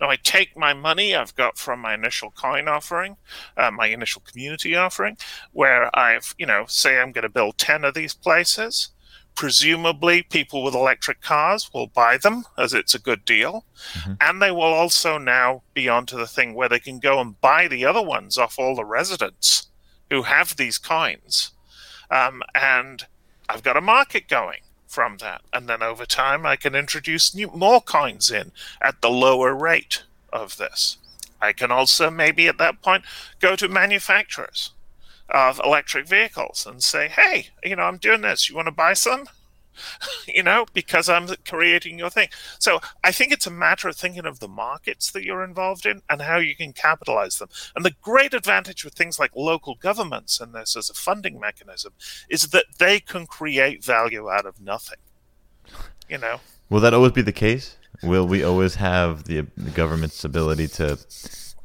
Now, I take my money I've got from my initial coin offering, uh, my initial community offering, where I've, you know, say I'm going to build 10 of these places. Presumably, people with electric cars will buy them as it's a good deal. Mm-hmm. And they will also now be onto the thing where they can go and buy the other ones off all the residents who have these coins. Um, and I've got a market going from that. And then over time, I can introduce new, more coins in at the lower rate of this. I can also maybe at that point go to manufacturers of electric vehicles and say, hey, you know, I'm doing this. You want to buy some? <laughs> you know, because I'm creating your thing. So I think it's a matter of thinking of the markets that you're involved in and how you can capitalize them. And the great advantage with things like local governments and this as a funding mechanism is that they can create value out of nothing. You know. Will that always be the case? Will we always have the, the government's ability to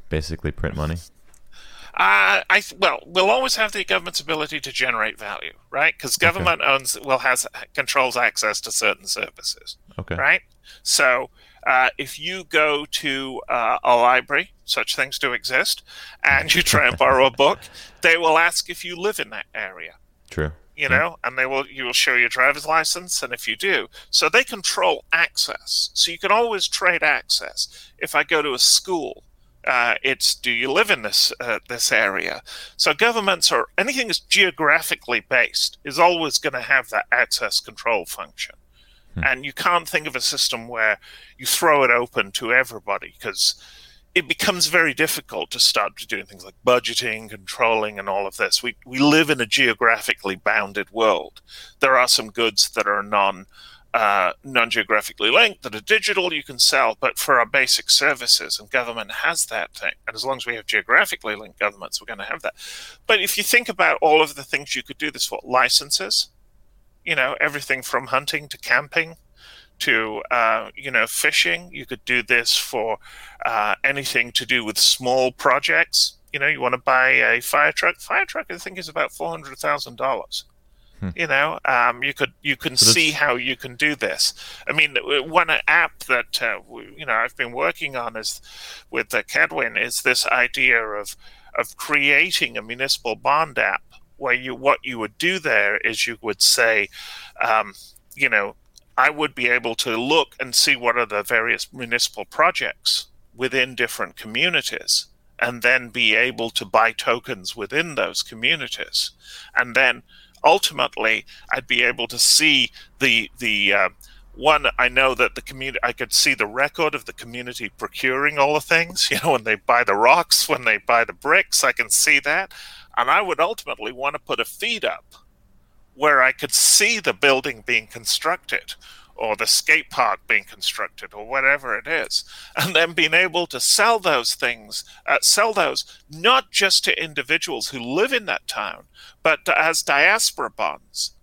basically print money? Uh, I well, we'll always have the government's ability to generate value, right? Because government okay. owns, well, has controls access to certain services, okay. right? So uh, if you go to uh, a library, such things do exist, and you try and borrow a book, they will ask if you live in that area. True. You know, and they will you will show your driver's license, and if you do, so they control access. So you can always trade access. If I go to a school uh, it's do you live in this uh, this area? So governments or anything that's geographically based is always going to have that access control function, hmm. and you can't think of a system where you throw it open to everybody because it becomes very difficult to start doing things like budgeting, controlling, and all of this. We we live in a geographically bounded world. There are some goods that are non uh, non-geographically linked that are digital you can sell but for our basic services and government has that thing. And as long as we have geographically linked governments we're going to have that. But if you think about all of the things you could do this for licenses? You know everything from hunting to camping to uh, you know fishing. You could do this for uh, anything to do with small projects. You know you want to buy a fire truck? Fire truck i think is about $400000 Hmm. You know, um, you could you can so see how you can do this. I mean, one app that uh, you know I've been working on is with the Kedwin is this idea of of creating a municipal bond app where you what you would do there is you would say, um, you know, I would be able to look and see what are the various municipal projects within different communities and then be able to buy tokens within those communities and then ultimately I'd be able to see the the uh, one I know that the community I could see the record of the community procuring all the things. <laughs> You know, when they buy the rocks, when they buy the bricks, I can see that, and I would ultimately want to put a feed up where I could see the building being constructed or the skate park being constructed or whatever it is and then being able to sell those things uh, sell those not just to individuals who live in that town but as diaspora bonds.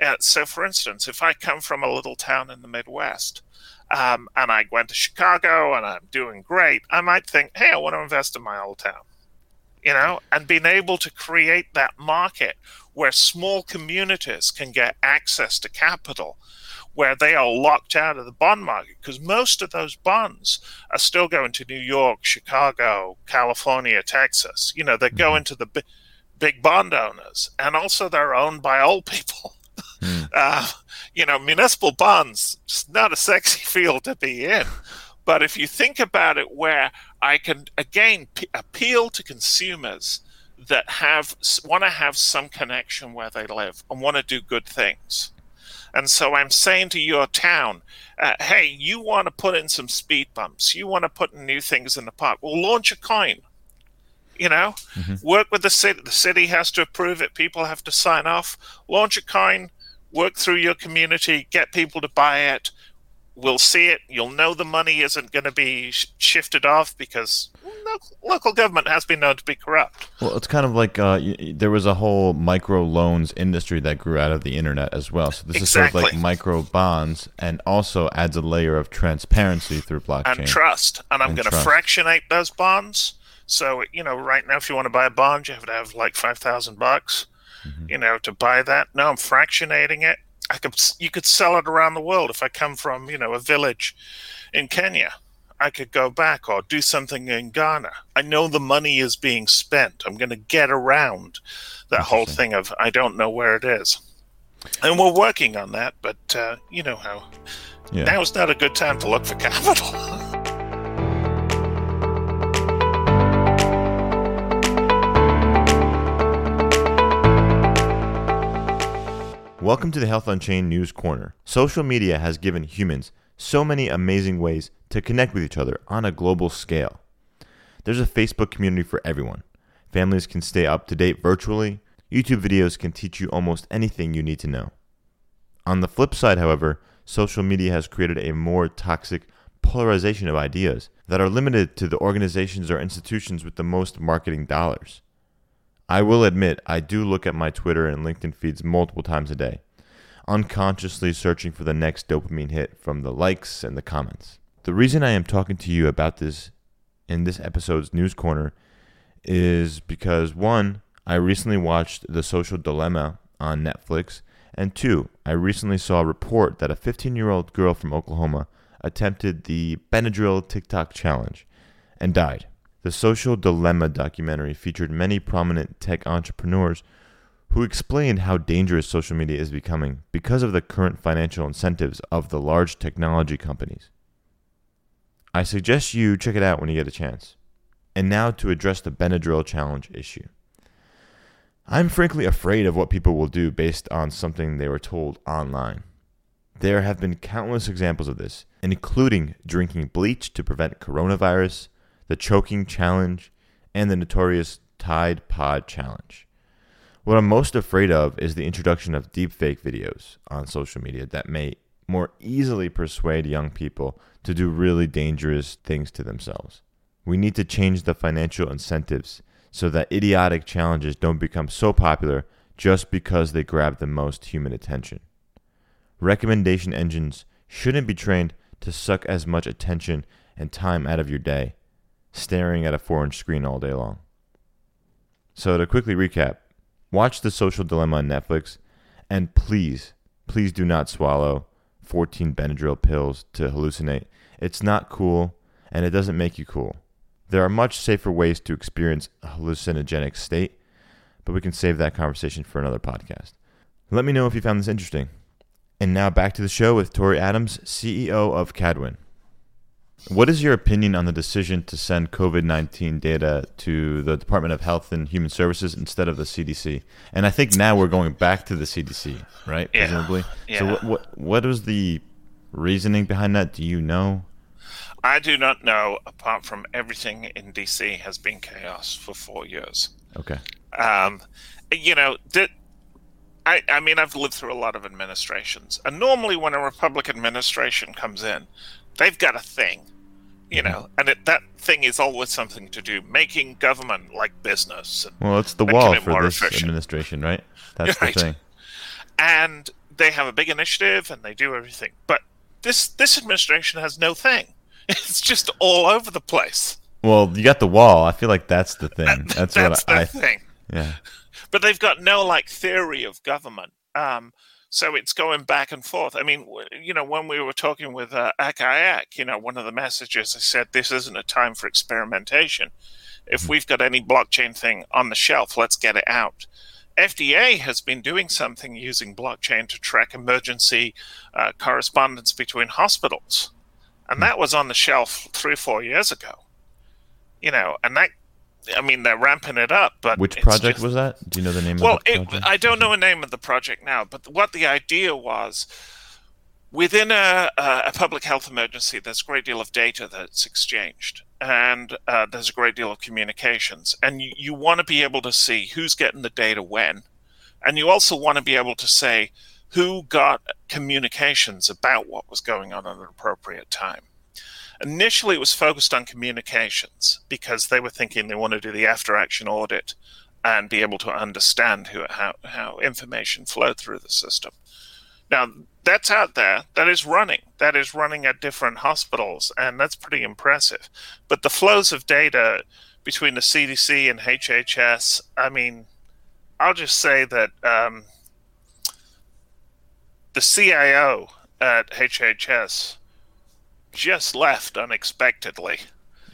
Uh, so for instance if i come from a little town in the midwest um, and i went to chicago and i'm doing great i might think hey i want to invest in my old town you know, and being able to create that market where small communities can get access to capital where they are locked out of the bond market because most of those bonds are still going to New York, Chicago, California, Texas. You know, they're mm-hmm. going to the big, big bond owners, and also they're owned by old people. <laughs> Mm. Uh, you know, municipal bonds, it's not a sexy <laughs> field to be in. But if you think about it, where I can again p- appeal to consumers that have want to have some connection where they live and want to do good things and so I'm saying to your town, uh, hey, you want to put in some speed bumps, you want to put in new things in the park. Well, launch a coin. You know, mm-hmm. work with the city. The city has to approve it. People have to sign off. Launch a coin. Work through your community. Get people to buy it. We'll see it. You'll know the money isn't going to be sh- shifted off because local government has been known to be corrupt. Well, it's kind of like uh, there was a whole micro loans industry that grew out of the internet as well. So this exactly. is sort of like micro bonds, and also adds a layer of transparency through blockchain and trust. And I'm going to fractionate those bonds. So you know, right now, if you want to buy a bond, you have to have like five thousand bucks. Mm-hmm. You know, to buy that. No, I'm fractionating it. I could you could sell it around the world if I come from you know a village in Kenya I could go back or do something in Ghana. I know the money is being spent. I'm going to get around that whole thing of I don't know where it is. And we're working on that, but uh, you know how yeah. is not a good time to look for capital. <laughs> Welcome to the Health Unchained News Corner. Social media has given humans so many amazing ways to connect with each other on a global scale. There's a Facebook community for everyone. Families can stay up to date virtually. YouTube videos can teach you almost anything you need to know. On the flip side, however, social media has created a more toxic polarization of ideas that are limited to the organizations or institutions with the most marketing dollars. I will admit, I do look at my Twitter and LinkedIn feeds multiple times a day unconsciously searching for the next dopamine hit from the likes and the comments. The reason I am talking to you about this in this episode's News Corner is because one, I recently watched The Social Dilemma on Netflix, and two, I recently saw a report that a 15 year old girl from Oklahoma attempted the Benadryl TikTok challenge and died. The Social Dilemma documentary featured many prominent tech entrepreneurs who explained how dangerous social media is becoming because of the current financial incentives of the large technology companies. I suggest you check it out when you get a chance. And now to address the Benadryl challenge issue. I'm frankly afraid of what people will do based on something they were told online. There have been countless examples of this, including drinking bleach to prevent coronavirus, the choking challenge, and the notorious Tide Pod challenge. What I'm most afraid of is the introduction of deepfake videos on social media that may more easily persuade young people to do really dangerous things to themselves. We need to change the financial incentives so that idiotic challenges don't become so popular just because they grab the most human attention. Recommendation engines shouldn't be trained to suck as much attention and time out of your day, staring at a four inch screen all day long. So, to quickly recap, Watch The Social Dilemma on Netflix, and please, please do not swallow 14 Benadryl pills to hallucinate. It's not cool, and it doesn't make you cool. There are much safer ways to experience a hallucinogenic state, but we can save that conversation for another podcast. Let me know if you found this interesting. And now back to the show with Tori Adams, CEO of Cadwin. What is your opinion on the decision to send COVID 19 data to the Department of Health and Human Services instead of the CDC? And I think now we're going back to the CDC, right? Yeah. Presumably. Yeah. So, what, what, what was the reasoning behind that? Do you know? I do not know, apart from everything in DC has been chaos for four years. Okay. Um, you know, did, I, I mean, I've lived through a lot of administrations. And normally, when a Republican administration comes in, they've got a thing you know, and it, that thing is always something to do making government like business. well, it's the wall for this efficient. administration, right? That's right. the thing. And they have a big initiative and they do everything, but this this administration has no thing. <laughs> It's just all over the place. Well, you got the wall. I feel like that's the thing. That's, That's what I. the thing. Yeah. But they've got no like theory of government. Um, so it's going back and forth. I mean, you know, when we were talking with uh, ACT-IAC, you know, one of the messages I said, this isn't a time for experimentation. If we've got any blockchain thing on the shelf, let's get it out. FDA has been doing something using blockchain to track emergency uh, correspondence between hospitals. And that was on the shelf three or four years ago. You know, and that, I mean, they're ramping it up. But Which project just- was that? Do you know the name well, of the it. I don't know the name of the project now, but what the idea was within a, a a public health emergency, there's a great deal of data that's exchanged, and uh, there's a great deal of communications, and you, you want to be able to see who's getting the data when, and you also want to be able to say who got communications about what was going on at an appropriate time. Initially, it was focused on communications because they were thinking they want to do the after action audit and be able to understand who, how, how information flowed through the system. Now, that's out there. That is running. That is running at different hospitals, and that's pretty impressive. But the flows of data between the CDC and HHS, I mean, I'll just say that um, the CIO at HHS just left unexpectedly.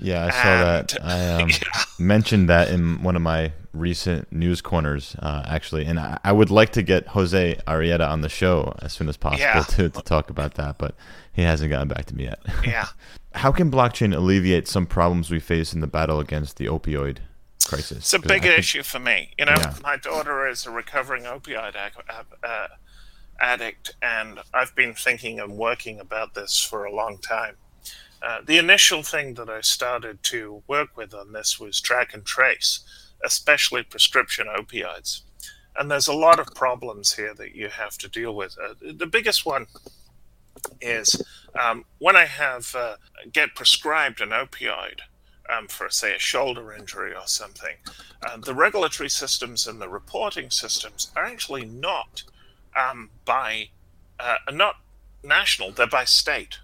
Yeah, I saw that. I <laughs> um, Yeah. mentioned that in one of my recent news corners, uh, actually, and I, I would like to get Jose Arrieta on the show as soon as possible Yeah. to, to talk about that, but he hasn't gotten back to me yet. <laughs> Yeah. How can blockchain alleviate some problems we face in the battle against the opioid crisis? It's a big think- issue for me. You know, Yeah. my daughter is a recovering opioid ac- uh, addict, and I've been thinking and working about this for a long time. Uh, the initial thing that I started to work with on this was track and trace, especially prescription opioids. And there's a lot of problems here that you have to deal with. Uh, the biggest one is um, when I have uh, get prescribed an opioid um, for, say, a shoulder injury or something, uh, the regulatory systems and the reporting systems are actually not um, by uh, not national; they're by state,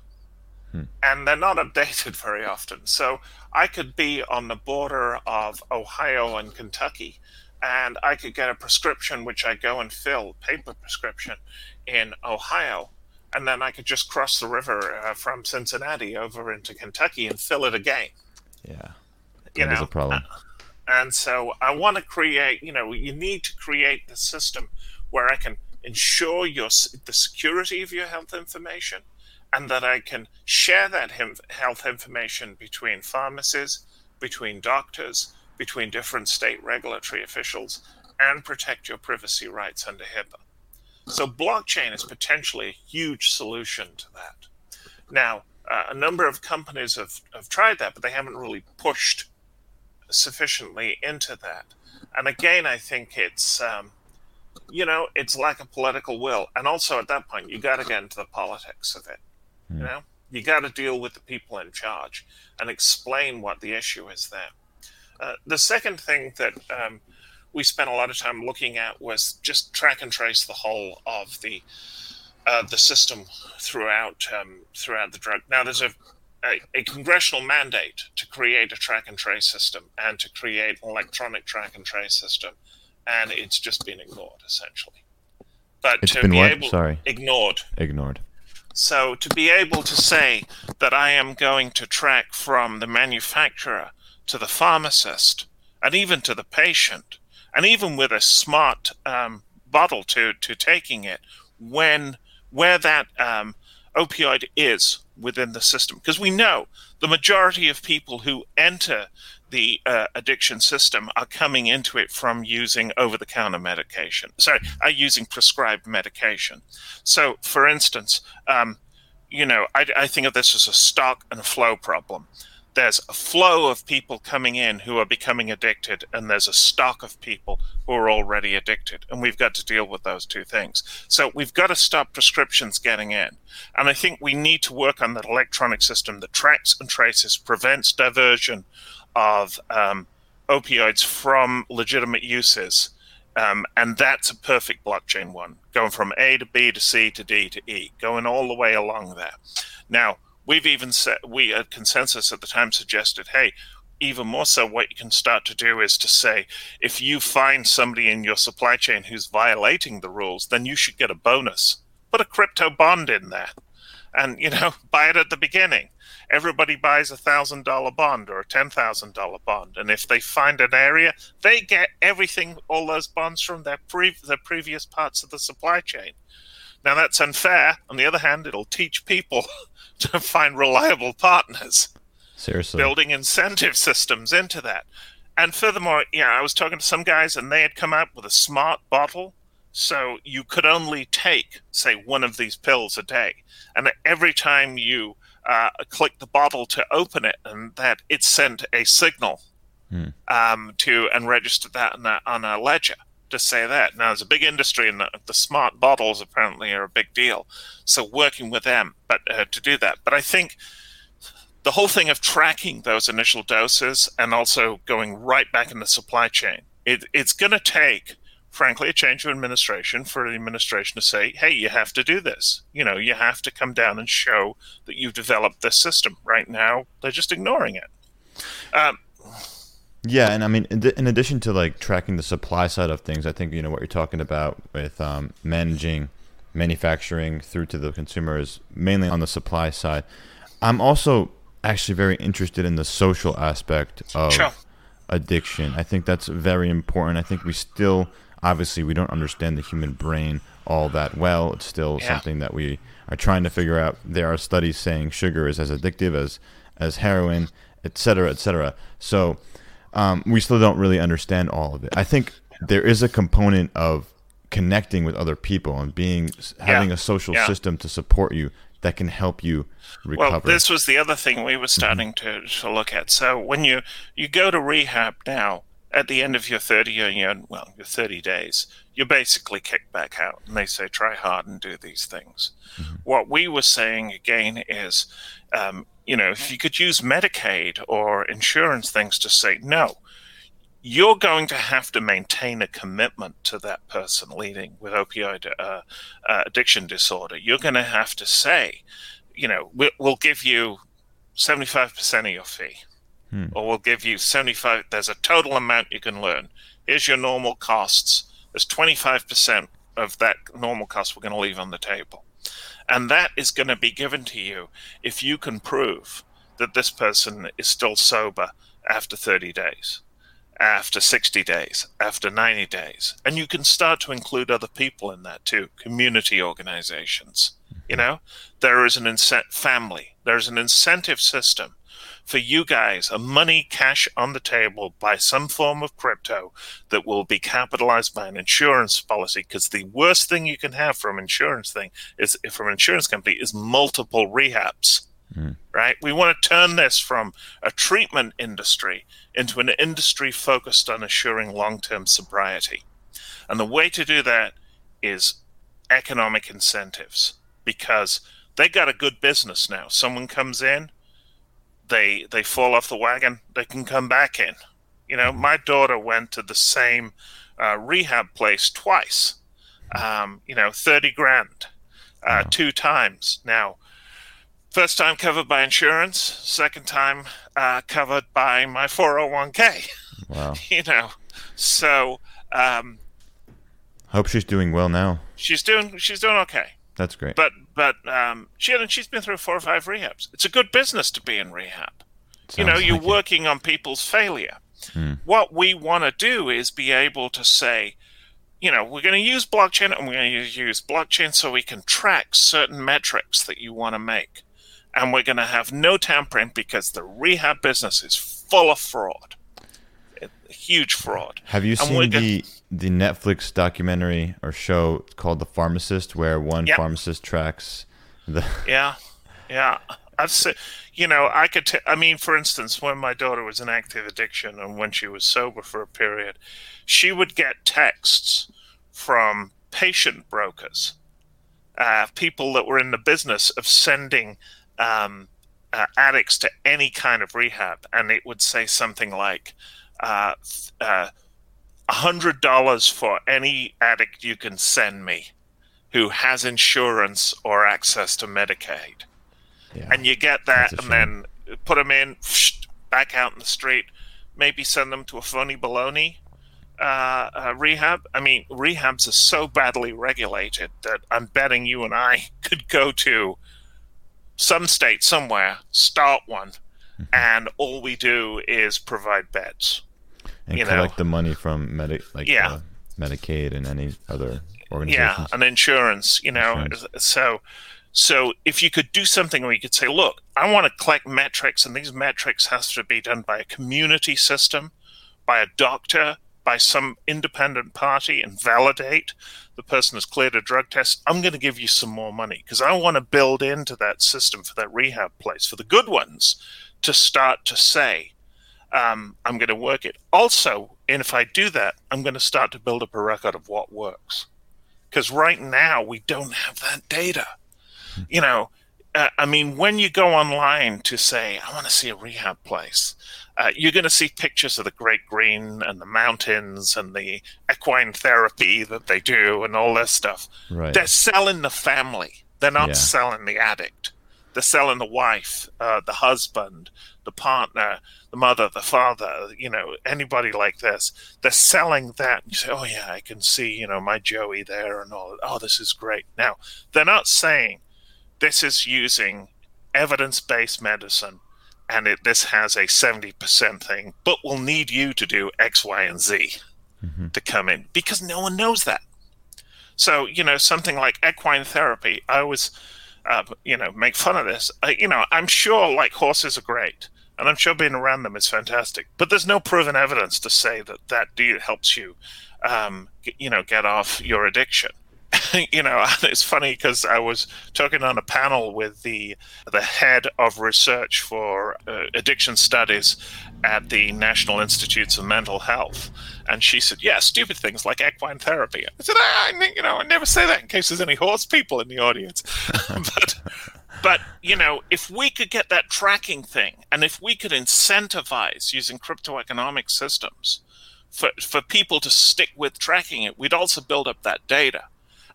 and they're not updated <laughs> very often. So I could be on the border of Ohio and Kentucky, and I could get a prescription which I go and fill, paper prescription, in Ohio, and then I could just cross the river uh, from Cincinnati over into Kentucky and fill it again. Yeah, You that is know, a problem. And so I want to create, you know, you need to create the system where I can ensure your the security of your health information and that I can share that health information between pharmacies, between doctors, between different state regulatory officials, and protect your privacy rights under HIPAA. So blockchain is potentially a huge solution to that. Now, uh, a number of companies have, have tried that, but they haven't really pushed sufficiently into that. And again, I think it's, um, you know, it's lack of political will. And also at that point, you got to get into the politics of it. You know, you got to deal with the people in charge and explain what the issue is there. Uh, the second thing that um, we spent a lot of time looking at was just track and trace the whole of the uh, the system throughout um, throughout the drug. Now, there's a, a a congressional mandate to create a track and trace system and to create an electronic track and trace system, and it's just been ignored essentially. But It's to been be what? able Sorry. ignored. Ignored. So to be able to say that I am going to track from the manufacturer to the pharmacist and even to the patient, and even with a smart um, bottle to, to taking it, when where that um, opioid is within the system, because we know the majority of people who enter the uh, addiction system are coming into it from using over-the-counter medication. Sorry, are using prescribed medication. So, for instance, um, you know, I, I think of this as a stock and flow problem. There's a flow of people coming in who are becoming addicted, and there's a stock of people who are already addicted. And we've got to deal with those two things. So we've got to stop prescriptions getting in. And I think we need to work on that electronic system that tracks and traces, prevents diversion of um, opioids from legitimate uses. Um, and that's a perfect blockchain one, going from A to B to C to D to E, going all the way along there. Now, we've even said, we at ConsenSys at the time suggested, hey, even more so, what you can start to do is to say, if you find somebody in your supply chain who's violating the rules, then you should get a bonus. Put a crypto bond in there and, you know, <laughs> buy it at the beginning. Everybody buys a thousand dollar bond or a ten thousand dollar bond, and if they find an area, they get everything, all those bonds from their pre- their previous parts of the supply chain. Now that's unfair. On the other hand, it'll teach people <laughs> to find reliable partners. Seriously. Building incentive systems into that. And furthermore, yeah, I was talking to some guys and they had come out with a smart bottle. So you could only take, say, one of these pills a day. And every time you uh, click the bottle to open it, and that it sent a signal hmm. um, to and registered that on, a, on a ledger to say that. Now, there's a big industry, and the, the, smart bottles apparently are a big deal. So, working with them, but uh, to do that. But I think the whole thing of tracking those initial doses and also going right back in the supply chain, it, it's going to take frankly, a change of administration for the administration to say, hey, you have to do this. You know, you have to come down and show that you've developed this system. Right now, they're just ignoring it. Um, yeah, and I mean, in, addition to like tracking the supply side of things, I think you know what you're talking about with um, managing manufacturing through to the consumer is mainly on the supply side. I'm also actually very interested in the social aspect of sure. addiction. I think that's very important. I think we still obviously we don't understand the human brain all that well. It's still yeah. something that we are trying to figure out. There are studies saying sugar is as addictive as as heroin, et cetera, et cetera. So um, we still don't really understand all of it. I think there is a component of connecting with other people and being having yeah. a social yeah. system to support you that can help you recover. Well, this was the other thing we were starting mm-hmm. to, to look at. So when you you go to rehab now, at the end of your 30 year, well, your 30 days, you're basically kicked back out. And they say, try hard and do these things. Mm-hmm. What we were saying again is, um, you know, if you could use Medicaid or insurance things to say, no, you're going to have to maintain a commitment to that person leading with opioid uh, uh, addiction disorder. You're going to have to say, you know, we'll give you 75% of your fee hmm. or we'll give you 75 there's a total amount you can learn here's your normal costs there's 25% of that normal cost we're going to leave on the table and that is going to be given to you if you can prove that this person is still sober after 30 days after 60 days, after 90 days. And you can start to include other people in that too, community organizations. You know, there is an incentive, family, there's an incentive system for you guys a money cash on the table by some form of crypto that will be capitalized by an insurance policy because the worst thing you can have from insurance thing is from an insurance company is multiple rehabs. Mm. right? We want to turn this from a treatment industry into an industry focused on assuring long-term sobriety. And the way to do that is economic incentives because they got a good business now. Someone comes in they they fall off the wagon, they can come back in. You know, my daughter went to the same uh, rehab place twice. Um, you know, thirty grand, uh, two times. Now, first time covered by insurance, second time uh, covered by my 401k. <laughs> Wow. you know, so. Um, Hope she's doing well now. She's doing she's doing okay. That's great. But but um, she and she's been through four or five rehabs. It's a good business to be in rehab. Sounds you know, you're working on people's failure. Hmm. What we want to do is be able to say, you know, we're going to use blockchain and we're going to use blockchain so we can track certain metrics that you want to make. And we're going to have no tampering because the rehab business is full of fraud. Huge fraud. Have you and seen the the Netflix documentary or show called The Pharmacist, where one yep. pharmacist tracks the. <laughs> Yeah, yeah. I've seen, you know, I could. T- I mean, for instance, when my daughter was in active addiction and when she was sober for a period, she would get texts from patient brokers, uh, people that were in the business of sending um, uh, addicts to any kind of rehab, and it would say something like. Uh, uh hundred dollars for any addict you can send me who has insurance or access to Medicaid. Yeah. And you get that and then put them in, back out in the street, maybe send them to a phony baloney uh, uh, rehab. I mean, rehabs are so badly regulated that I'm betting you and I <laughs> could go to some state somewhere, start one, mm-hmm. and all we do is provide beds and collect know? the money from Medi- like yeah. Uh, Medicaid and any other organizations. Yeah, and insurance. You know, insurance. so so if you could do something where you could say, look, I want to collect metrics, and these metrics has to be done by a community system, by a doctor, by some independent party, and validate the person has cleared a drug test. I'm going to give you some more money because I want to build into that system for that rehab place for the good ones to start to say, um, I'm going to work it. Also, and if I do that, I'm going to start to build up a record of what works. Because right now, we don't have that data. You know, uh, I mean, when you go online to say, I want to see a rehab place, uh, you're going to see pictures of the Great Green and the mountains and the equine therapy that they do and all this stuff. Right. They're selling the family, they're not yeah. selling the addict. They're selling the wife, uh, the husband, the partner, the mother, the father, you know, anybody like this. They're selling that. You say, oh, yeah, I can see, you know, my Joey there and all. Oh, this is great. Now, they're not saying this is using evidence based medicine and it, this has a 70% thing, but we'll need you to do X, Y, and Z mm-hmm. to come in because no one knows that. So, you know, something like equine therapy, I always, uh, you know, make fun of this. Uh, you know, I'm sure like horses are great and I'm sure being around them is fantastic, but there's no proven evidence to say that that helps you, um, you know, get off your addiction. <laughs> you know, <laughs> it's funny because I was talking on a panel with the the head of research for uh, addiction studies at the National Institutes of Mental Health, and she said, "Yeah, stupid things like equine therapy." I said, "I, you know, I never say that in case there's any horse people in the audience." <laughs> but, but you know, if we could get that tracking thing, and if we could incentivize using crypto economic systems for for people to stick with tracking it, we'd also build up that data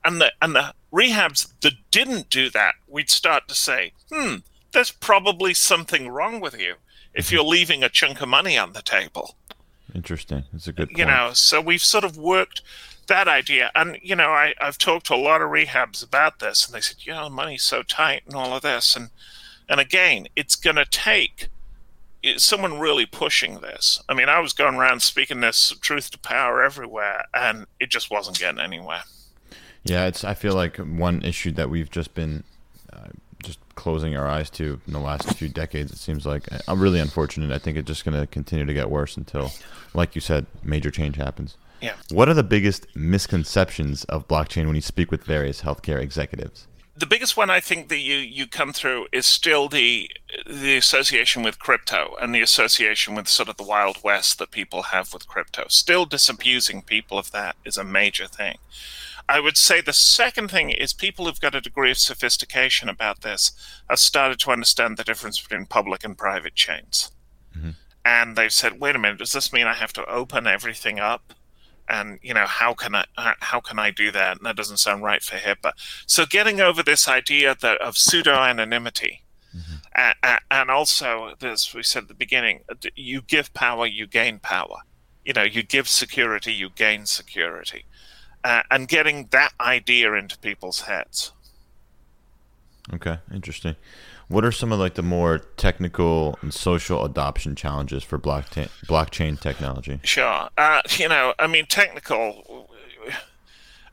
and the and the rehabs that didn't do that, we'd start to say, hmm, there's probably something wrong with you if mm-hmm. you're leaving a chunk of money on the table. Interesting. It's a good point. You know, so we've sort of worked that idea. And, you know, I, I've talked to a lot of rehabs about this, and they said, you know, money's so tight and all of this. And, and again, it's going to take someone really pushing this. I mean, I was going around speaking this truth to power everywhere, and it just wasn't getting anywhere. Yeah, it's. I feel like one issue that we've just been uh, just closing our eyes to in the last few decades. It seems like I'm really unfortunate. I think it's just going to continue to get worse until, like you said, major change happens. Yeah. What are the biggest misconceptions of blockchain when you speak with various healthcare executives? The biggest one I think that you, you come through is still the the association with crypto and the association with sort of the wild west that people have with crypto. Still disabusing people of that is a major thing. I would say the second thing is people who've got a degree of sophistication about this have started to understand the difference between public and private chains. Mm-hmm. And they've said, wait a minute, does this mean I have to open everything up? And you know how can I how can I do that? And that doesn't sound right for HIPAA. So getting over this idea that of pseudo anonymity, mm-hmm. and also as we said at the beginning, you give power, you gain power. You know, you give security, you gain security uh, and getting that idea into people's heads. Okay, interesting. What are some of like the more technical and social adoption challenges for blockchain blockchain technology? Sure. Uh, you know, I mean, technical.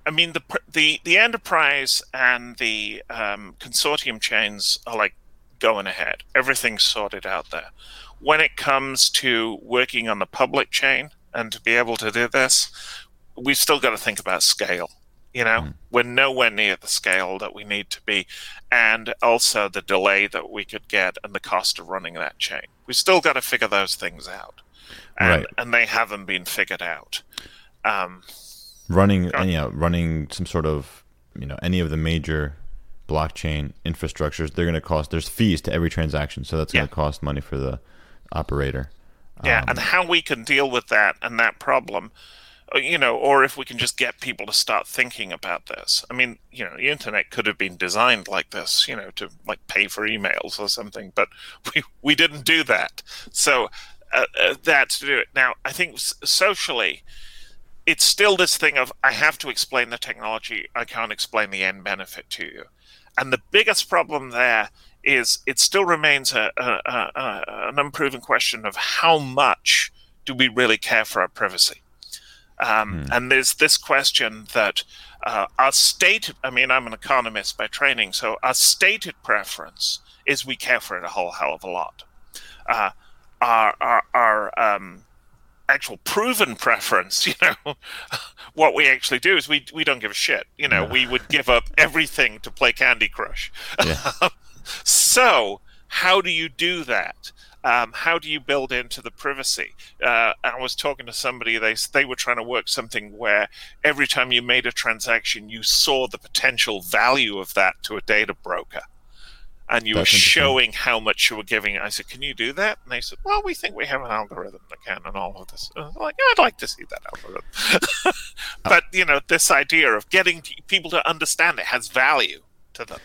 I mean, the the the enterprise and the um, consortium chains are like going ahead. Everything's sorted out there. When it comes to working on the public chain and to be able to do this, we've still got to think about scale. You know, mm. we're nowhere near the scale that we need to be, and also the delay that we could get and the cost of running that chain. We still got to figure those things out, and, right. and they haven't been figured out. Um, running, uh, you know, running some sort of, you know, any of the major blockchain infrastructures, they're going to cost. There's fees to every transaction, so that's going to cost money for the operator. Yeah, um, and how we can deal with that and that problem you know, or if we can just get people to start thinking about this. I mean, you know, the internet could have been designed like this, you know, to like pay for emails or something, but <laughs> we we didn't do that. So uh, uh, that's to do it. Now, I think socially, it's still this thing of I have to explain the technology. I can't explain the end benefit to you. And the biggest problem there is it still remains a, a, a, an unproven question of how much do we really care for our privacy. Um, hmm. And there's this question that uh, our state, I mean, I'm an economist by training, so our stated preference is we care for it a whole hell of a lot. Uh, our, our, our um, actual proven preference, <laughs> you know, what we actually do is we we don't give a shit. You know, we would give up everything to play Candy Crush. Yeah. <laughs> so, how do you do that? Um, how do you build into the privacy? Uh, I was talking to somebody. They they were trying to work something where every time you made a transaction, you saw the potential value of that to a data broker and you That's were showing how much you were giving. I said, "Can you do that?" And they said, "Well, we think we have an algorithm that can, and all of this." like, yeah, "I'd like to see that algorithm," <laughs> but you know, this idea of getting people to understand it has value to them.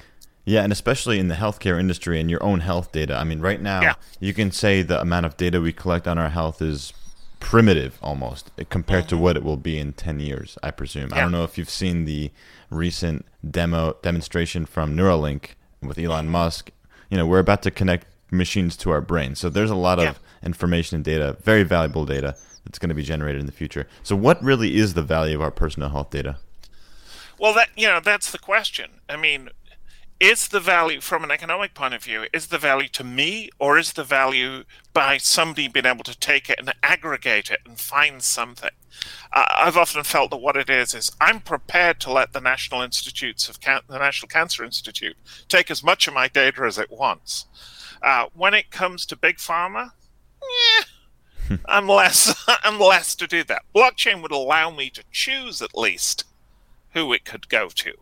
Yeah, and especially in the healthcare industry and your own health data. I mean, right now, yeah. you can say the amount of data we collect on our health is primitive almost compared mm-hmm. to what it will be in 10 years, I presume. Yeah. I don't know if you've seen the recent demo demonstration from Neuralink with Elon Musk, you know, we're about to connect machines to our brain. So there's a lot of information and data, very valuable data that's going to be generated in the future. So what really is the value of our personal health data? Well, that you know, that's the question. I mean, is the value from an economic point of view is the value to me or is the value by somebody being able to take it and aggregate it and find something? Uh, i've often felt that what it is is i'm prepared to let the national institutes of Can- the national cancer institute take as much of my data as it wants. Uh, when it comes to big pharma yeah, <laughs> i'm less <laughs> i'm less to do that. Blockchain would allow me to choose at least who it could go to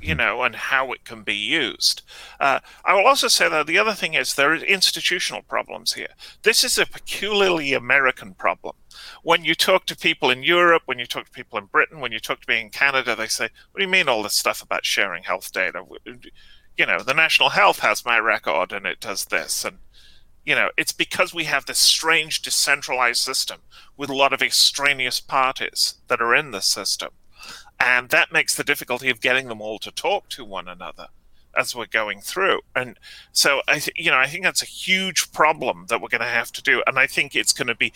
you know, and how it can be used. Uh, I will also say that the other thing is there are institutional problems here. This is a peculiarly American problem. When you talk to people in Europe, when you talk to people in Britain, when you talk to me in Canada, they say, "What do you mean all this stuff about sharing health data?" You know, the National Health has my record and it does this, and you know, it's because we have this strange decentralized system with a lot of extraneous parties that are in the system and that makes the difficulty of getting them all to talk to one another as we're going through. And so I, th- you know, I think that's a huge problem that we're going to have to do. And I think it's going to be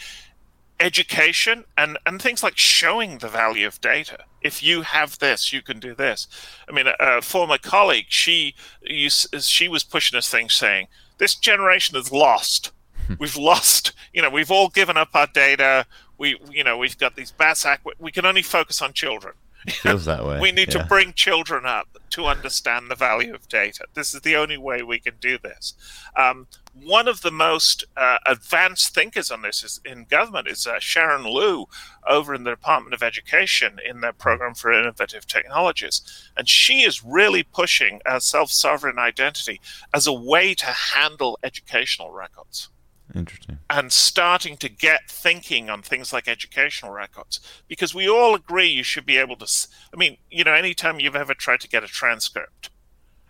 education and and things like showing the value of data. If you have this, you can do this. I mean, a, a former colleague, she she was pushing this thing saying this generation is lost. Hmm. we've lost. You know, we've all given up our data. We, you know, we've got these bass act. We can only focus on children it feels that way. <laughs> we need yeah. to bring children up to understand the value of data. This is the only way we can do this. Um, one of the most uh, advanced thinkers on this is in government is uh, Sharon Leu over in the Department of Education in their program for innovative technologies, and she is really pushing a self-sovereign identity as a way to handle educational records. Interesting. And starting to get thinking on things like educational records. Because we all agree you should be able to. I mean, you know, anytime you've ever tried to get a transcript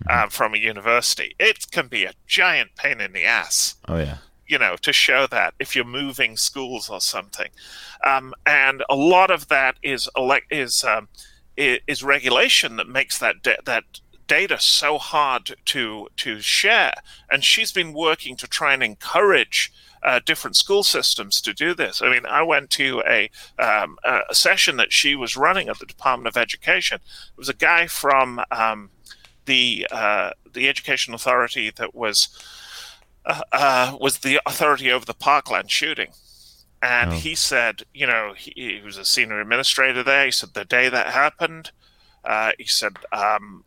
mm-hmm. uh, from a university, it can be a giant pain in the ass. Oh, yeah. You know, to show that if you're moving schools or something. Um, and a lot of that is, elect- is, um, is regulation that makes that, de- that data so hard to to share, and she's been working to try and encourage uh, different school systems to do this. I mean, I went to a, um, a session that she was running at the Department of Education. It was a guy from um, the uh, the Education Authority that was uh, uh was the authority over the Parkland shooting. And oh. he said, you know, he, he, was a senior administrator there. He said the day that happened, uh, he said, um,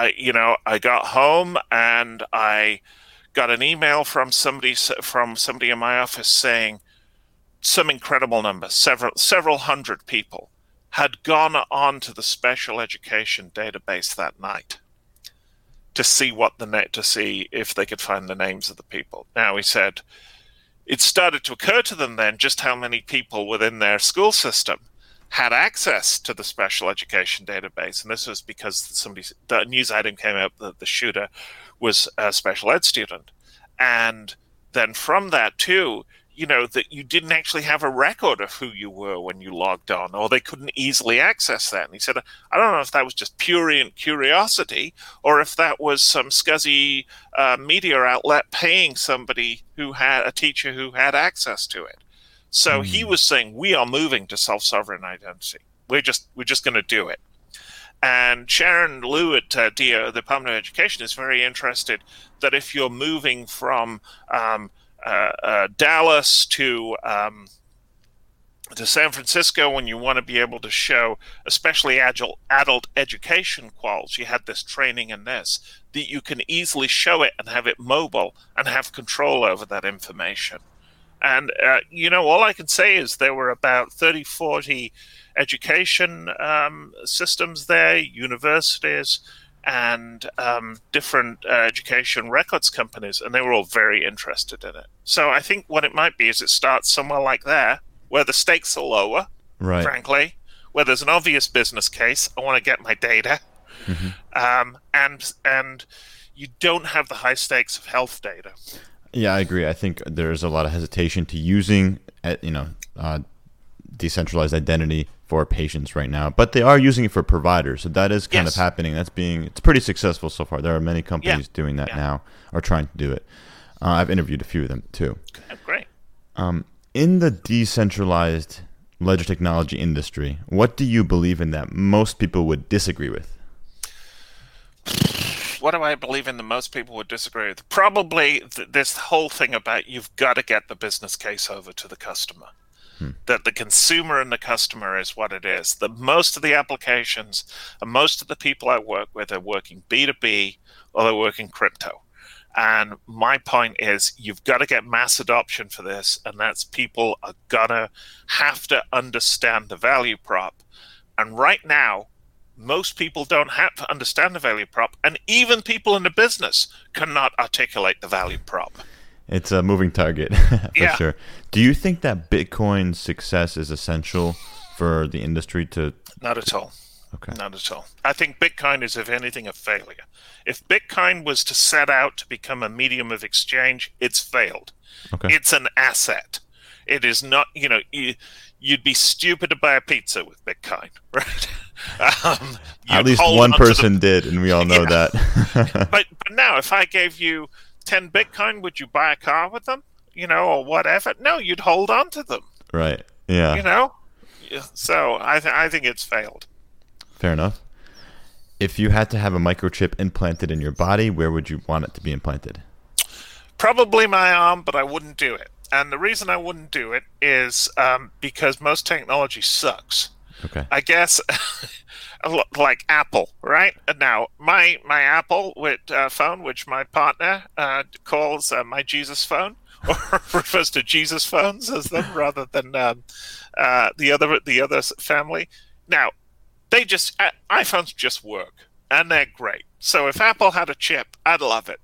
I, you know, I got home and I got an email from somebody from somebody in my office saying some incredible number, several several hundred people had gone on to the special education database that night to see what the net to see if they could find the names of the people. Now he said it started to occur to them then just how many people within their school system had access to the special education database, and this was because somebody the news item came out that the shooter was a special ed student, and then from that too, you know that you didn't actually have a record of who you were when you logged on, or they couldn't easily access that. And he said, I don't know if that was just purient curiosity, or if that was some scuzzy uh, media outlet paying somebody who had a teacher who had access to it. So mm. he hmm. was saying, we are moving to self-sovereign identity. We're just we're just going to do it. And Sharon Leu at uh, DO, the Department of Education is very interested that if you're moving from um, uh, uh, Dallas to um, to San Francisco when you want to be able to show, especially agile adult education quals, you had this training in this, that you can easily show it and have it mobile and have control over that information. And, uh, you know, all I can say is there were about 30, 40 education um, systems there, universities, and um, different uh, education records companies, and they were all very interested in it. So I think what it might be is it starts somewhere like there, where the stakes are lower, right. frankly, where there's an obvious business case. I want to get my data, mm-hmm. um, and and you don't have the high stakes of health data. Yeah, I agree. I think there's a lot of hesitation to using, uh, you know, uh, decentralized identity for patients right now, but they are using it for providers. So that is kind yes. of happening. That's being it's pretty successful so far. There are many companies yeah. doing that yeah. now or trying to do it. Uh, I've interviewed a few of them too. Oh, great. Um, in the decentralized ledger technology industry, what do you believe in that most people would disagree with? What do I believe in that most people would disagree with? Probably th- this whole thing about you've got to get the business case over to the customer. Hmm. That the consumer and the customer is what it is. That most of the applications and most of the people I work with are working B2B or they're working crypto. And my point is, you've got to get mass adoption for this, and that's people are gonna have to understand the value prop. And right now, most people don't have to understand the value prop, and even people in the business cannot articulate the value prop. It's a moving target <laughs> for yeah. sure. Do you think that Bitcoin's success is essential for the industry to? Not at all. Okay. Not at all. I think Bitcoin is, if anything, a failure. If Bitcoin was to set out to become a medium of exchange, it's failed. Okay. It's an asset. It is not, you know, you, would be stupid to buy a pizza with Bitcoin, <laughs> right? Um, At least one person the, did, and we all know yeah. that. <laughs> but, but now, if I gave you 10 Bitcoin, would you buy a car with them? You know, or whatever? No, you'd hold on to them. Right. Yeah. You know? So I, th- I think it's failed. Fair enough. If you had to have a microchip implanted in your body, where would you want it to be implanted? Probably my arm, but I wouldn't do it. And the reason I wouldn't do it is um, because most technology sucks. Okay. I guess <laughs> like Apple, right? Now, my my Apple with, uh, phone, which my partner uh, calls uh, my Jesus phone, <laughs> or refers to Jesus phones as them rather than um, uh, the other the other family. Now, they just uh, iPhones just work and they're great. So if Apple had a chip, I'd love it.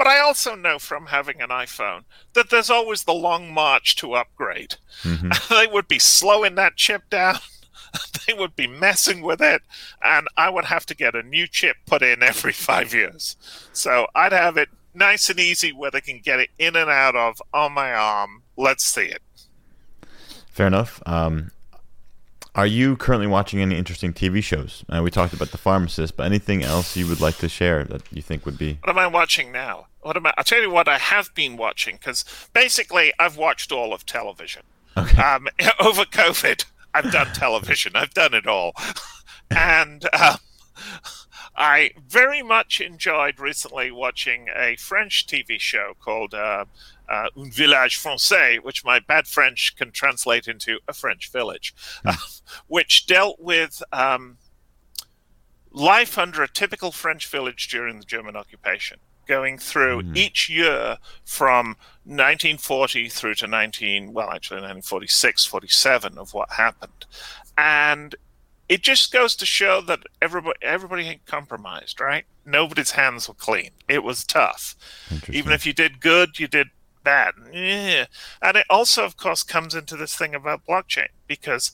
But I also know from having an iPhone that there's always the long march to upgrade. Mm-hmm. <laughs> they would be slowing that chip down <laughs> they would be messing with it, and I would have to get a new chip put in every <laughs> five years. So I'd have it nice and easy where they can get it in and out of on my arm. Let's see it. Fair enough. Um, are you currently watching any interesting TV shows? Uh, we talked about The Pharmacist, but anything else you would like to share that you think would be? What am I watching now? What am I? I'll tell you what I have been watching because basically I've watched all of television. Okay. Um, <laughs> over COVID, I've done television. I've done it all, and um, I very much enjoyed recently watching a French TV show called uh, uh, Un Village Français, which my bad French can translate into a French village, uh, <laughs> which dealt with. Um, life under a typical French village during the German occupation going through mm-hmm. each year from 1940 through to 19 well actually 1946 47 of what happened. And it just goes to show that everybody everybody ain't compromised right? Nobody's hands were clean. It was tough. Even if you did good you did bad. Yeah. and it also of course comes into this thing about blockchain because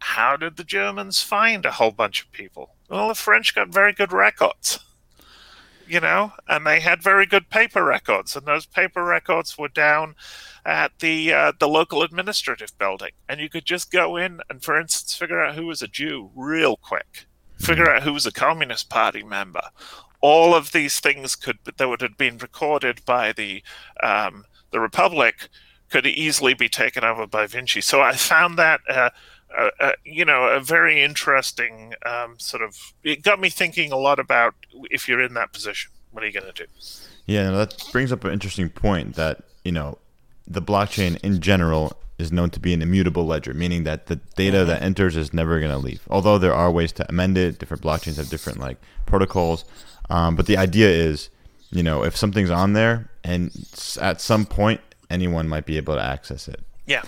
how did the Germans find a whole bunch of people? Well, the French got very good records, you know, and they had very good paper records, and those paper records were down at the uh, the local administrative building, and you could just go in and, for instance, figure out who was a Jew real quick, figure out who was a Communist Party member. All of these things could that would have been recorded by the um, the Republic could easily be taken over by Vichy. So I found that. Uh, you know, a very interesting um, sort of. It got me thinking a lot about if you're in that position, what are you going to do? Yeah, that brings up an interesting point that you know the blockchain in general is known to be an immutable ledger, meaning that the data that enters is never going to leave. Although there are ways to amend it, different blockchains have different like protocols, um, but the idea is, you know, if something's on there and at some point anyone might be able to access it. Yeah.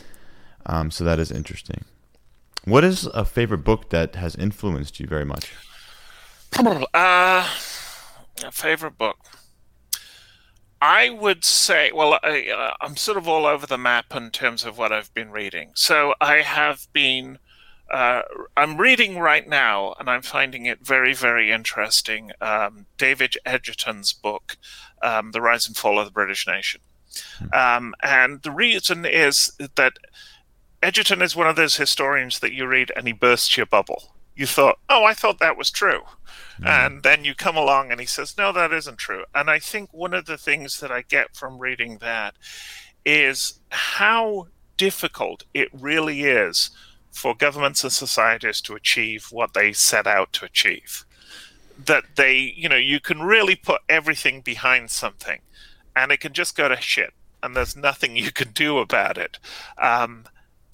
Um, so that is interesting. What is a favorite book that has influenced you very much? <clears throat> Uh, a favorite book. I would say, well, I, uh, I'm sort of all over the map in terms of what I've been reading. So I have been, uh, I'm reading right now, and I'm finding it very, very interesting. Um, David Edgerton's book, um, The Rise and Fall of the British Nation. Hmm. Um, and the reason is that Edgerton is one of those historians that you read and he bursts your bubble. You thought, oh, I thought that was true. Mm. And then you come along and he says, no, that isn't true. And I think one of the things that I get from reading that is how difficult it really is for governments and societies to achieve what they set out to achieve. That they, you know, you can really put everything behind something and it can just go to shit and there's nothing you can do about it. Um,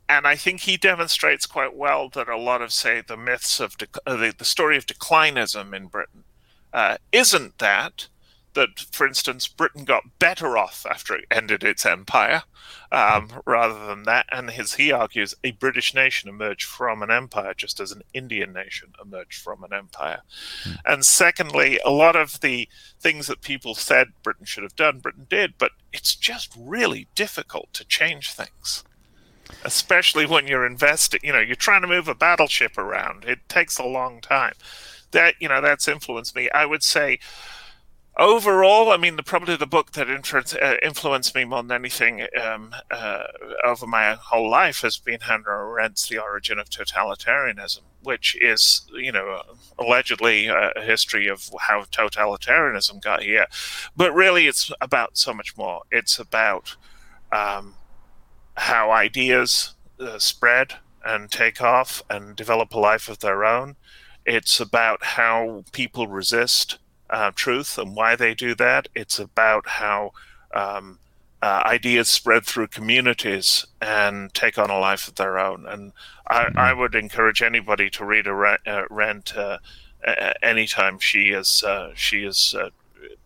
and I think he demonstrates quite well that a lot of, say, the myths of uh, the, the story of declinism in Britain uh, isn't that. That, for instance, Britain got better off after it ended its empire, um, rather than that. And as he argues, a British nation emerged from an empire, just as an Indian nation emerged from an empire. Mm. And secondly, a lot of the things that people said Britain should have done, Britain did, but it's just really difficult to change things especially when you're investing. You know, you're trying to move a battleship around. It takes a long time. That you know, that's influenced me. I would say overall, I mean, the, probably the book that influenced, uh, influenced me more than anything um, uh, over my whole life has been Hannah Arendt's The Origin of Totalitarianism, which is, you know, allegedly a history of how totalitarianism got here. But really, it's about so much more. It's about um, how ideas uh, spread and take off and develop a life of their own. It's about how people resist uh, truth and why they do that. It's about how um, uh, ideas spread through communities and take on a life of their own. And I, mm-hmm. I would encourage anybody to read a uh, Rent uh, anytime she is uh, she has uh,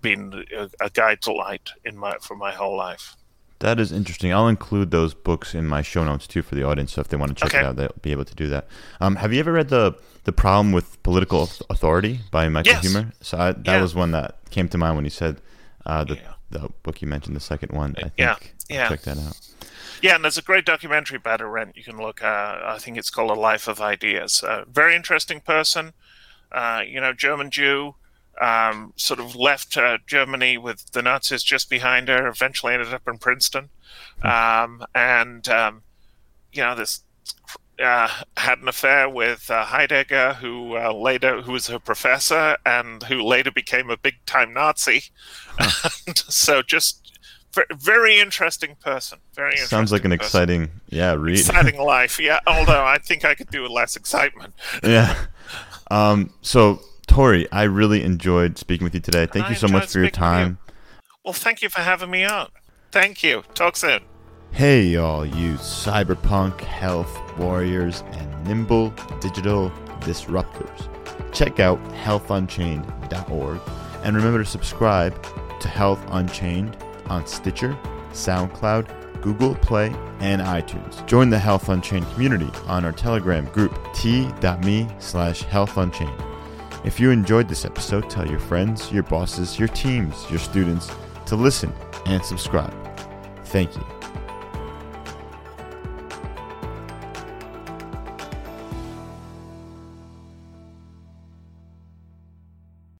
been a, a guide to light in my for my whole life. That is interesting. I'll include those books in my show notes too for the audience. So if they want to check okay. it out, they'll be able to do that. Um, have you ever read the the problem with political authority by Michael yes. Huemer? So I, that yeah. was one that came to mind when you said uh, the yeah. the book you mentioned, the second one. I think. Yeah, yeah. Check that out. Yeah, and there's a great documentary about Arendt you can look. Uh, I think it's called A Life of Ideas. Uh, very interesting person. Uh, you know, German Jew um, sort of left uh, Germany with the Nazis just behind her. Eventually, ended up in Princeton, hmm. um, and um, you know this uh, had an affair with uh, Heidegger, who uh, later who was her professor and who later became a big time Nazi. <laughs> so just very interesting person. Very interesting sounds like an person. exciting yeah read. Exciting <laughs> life, yeah. Although I think I could do with less excitement. yeah. Um, so Tori, I really enjoyed speaking with you today. Thank you so much for your time. You. Well, thank you for having me on. Thank you. Talk soon. Hey, y'all, you cyberpunk health warriors and nimble digital disruptors. Check out healthunchained.org and remember to subscribe to Health Unchained on Stitcher, SoundCloud, Google Play, and iTunes. Join the Health Unchained community on our Telegram group t.me slash healthunchained. If you enjoyed this episode, tell your friends, your bosses, your teams, your students to listen and subscribe. Thank you.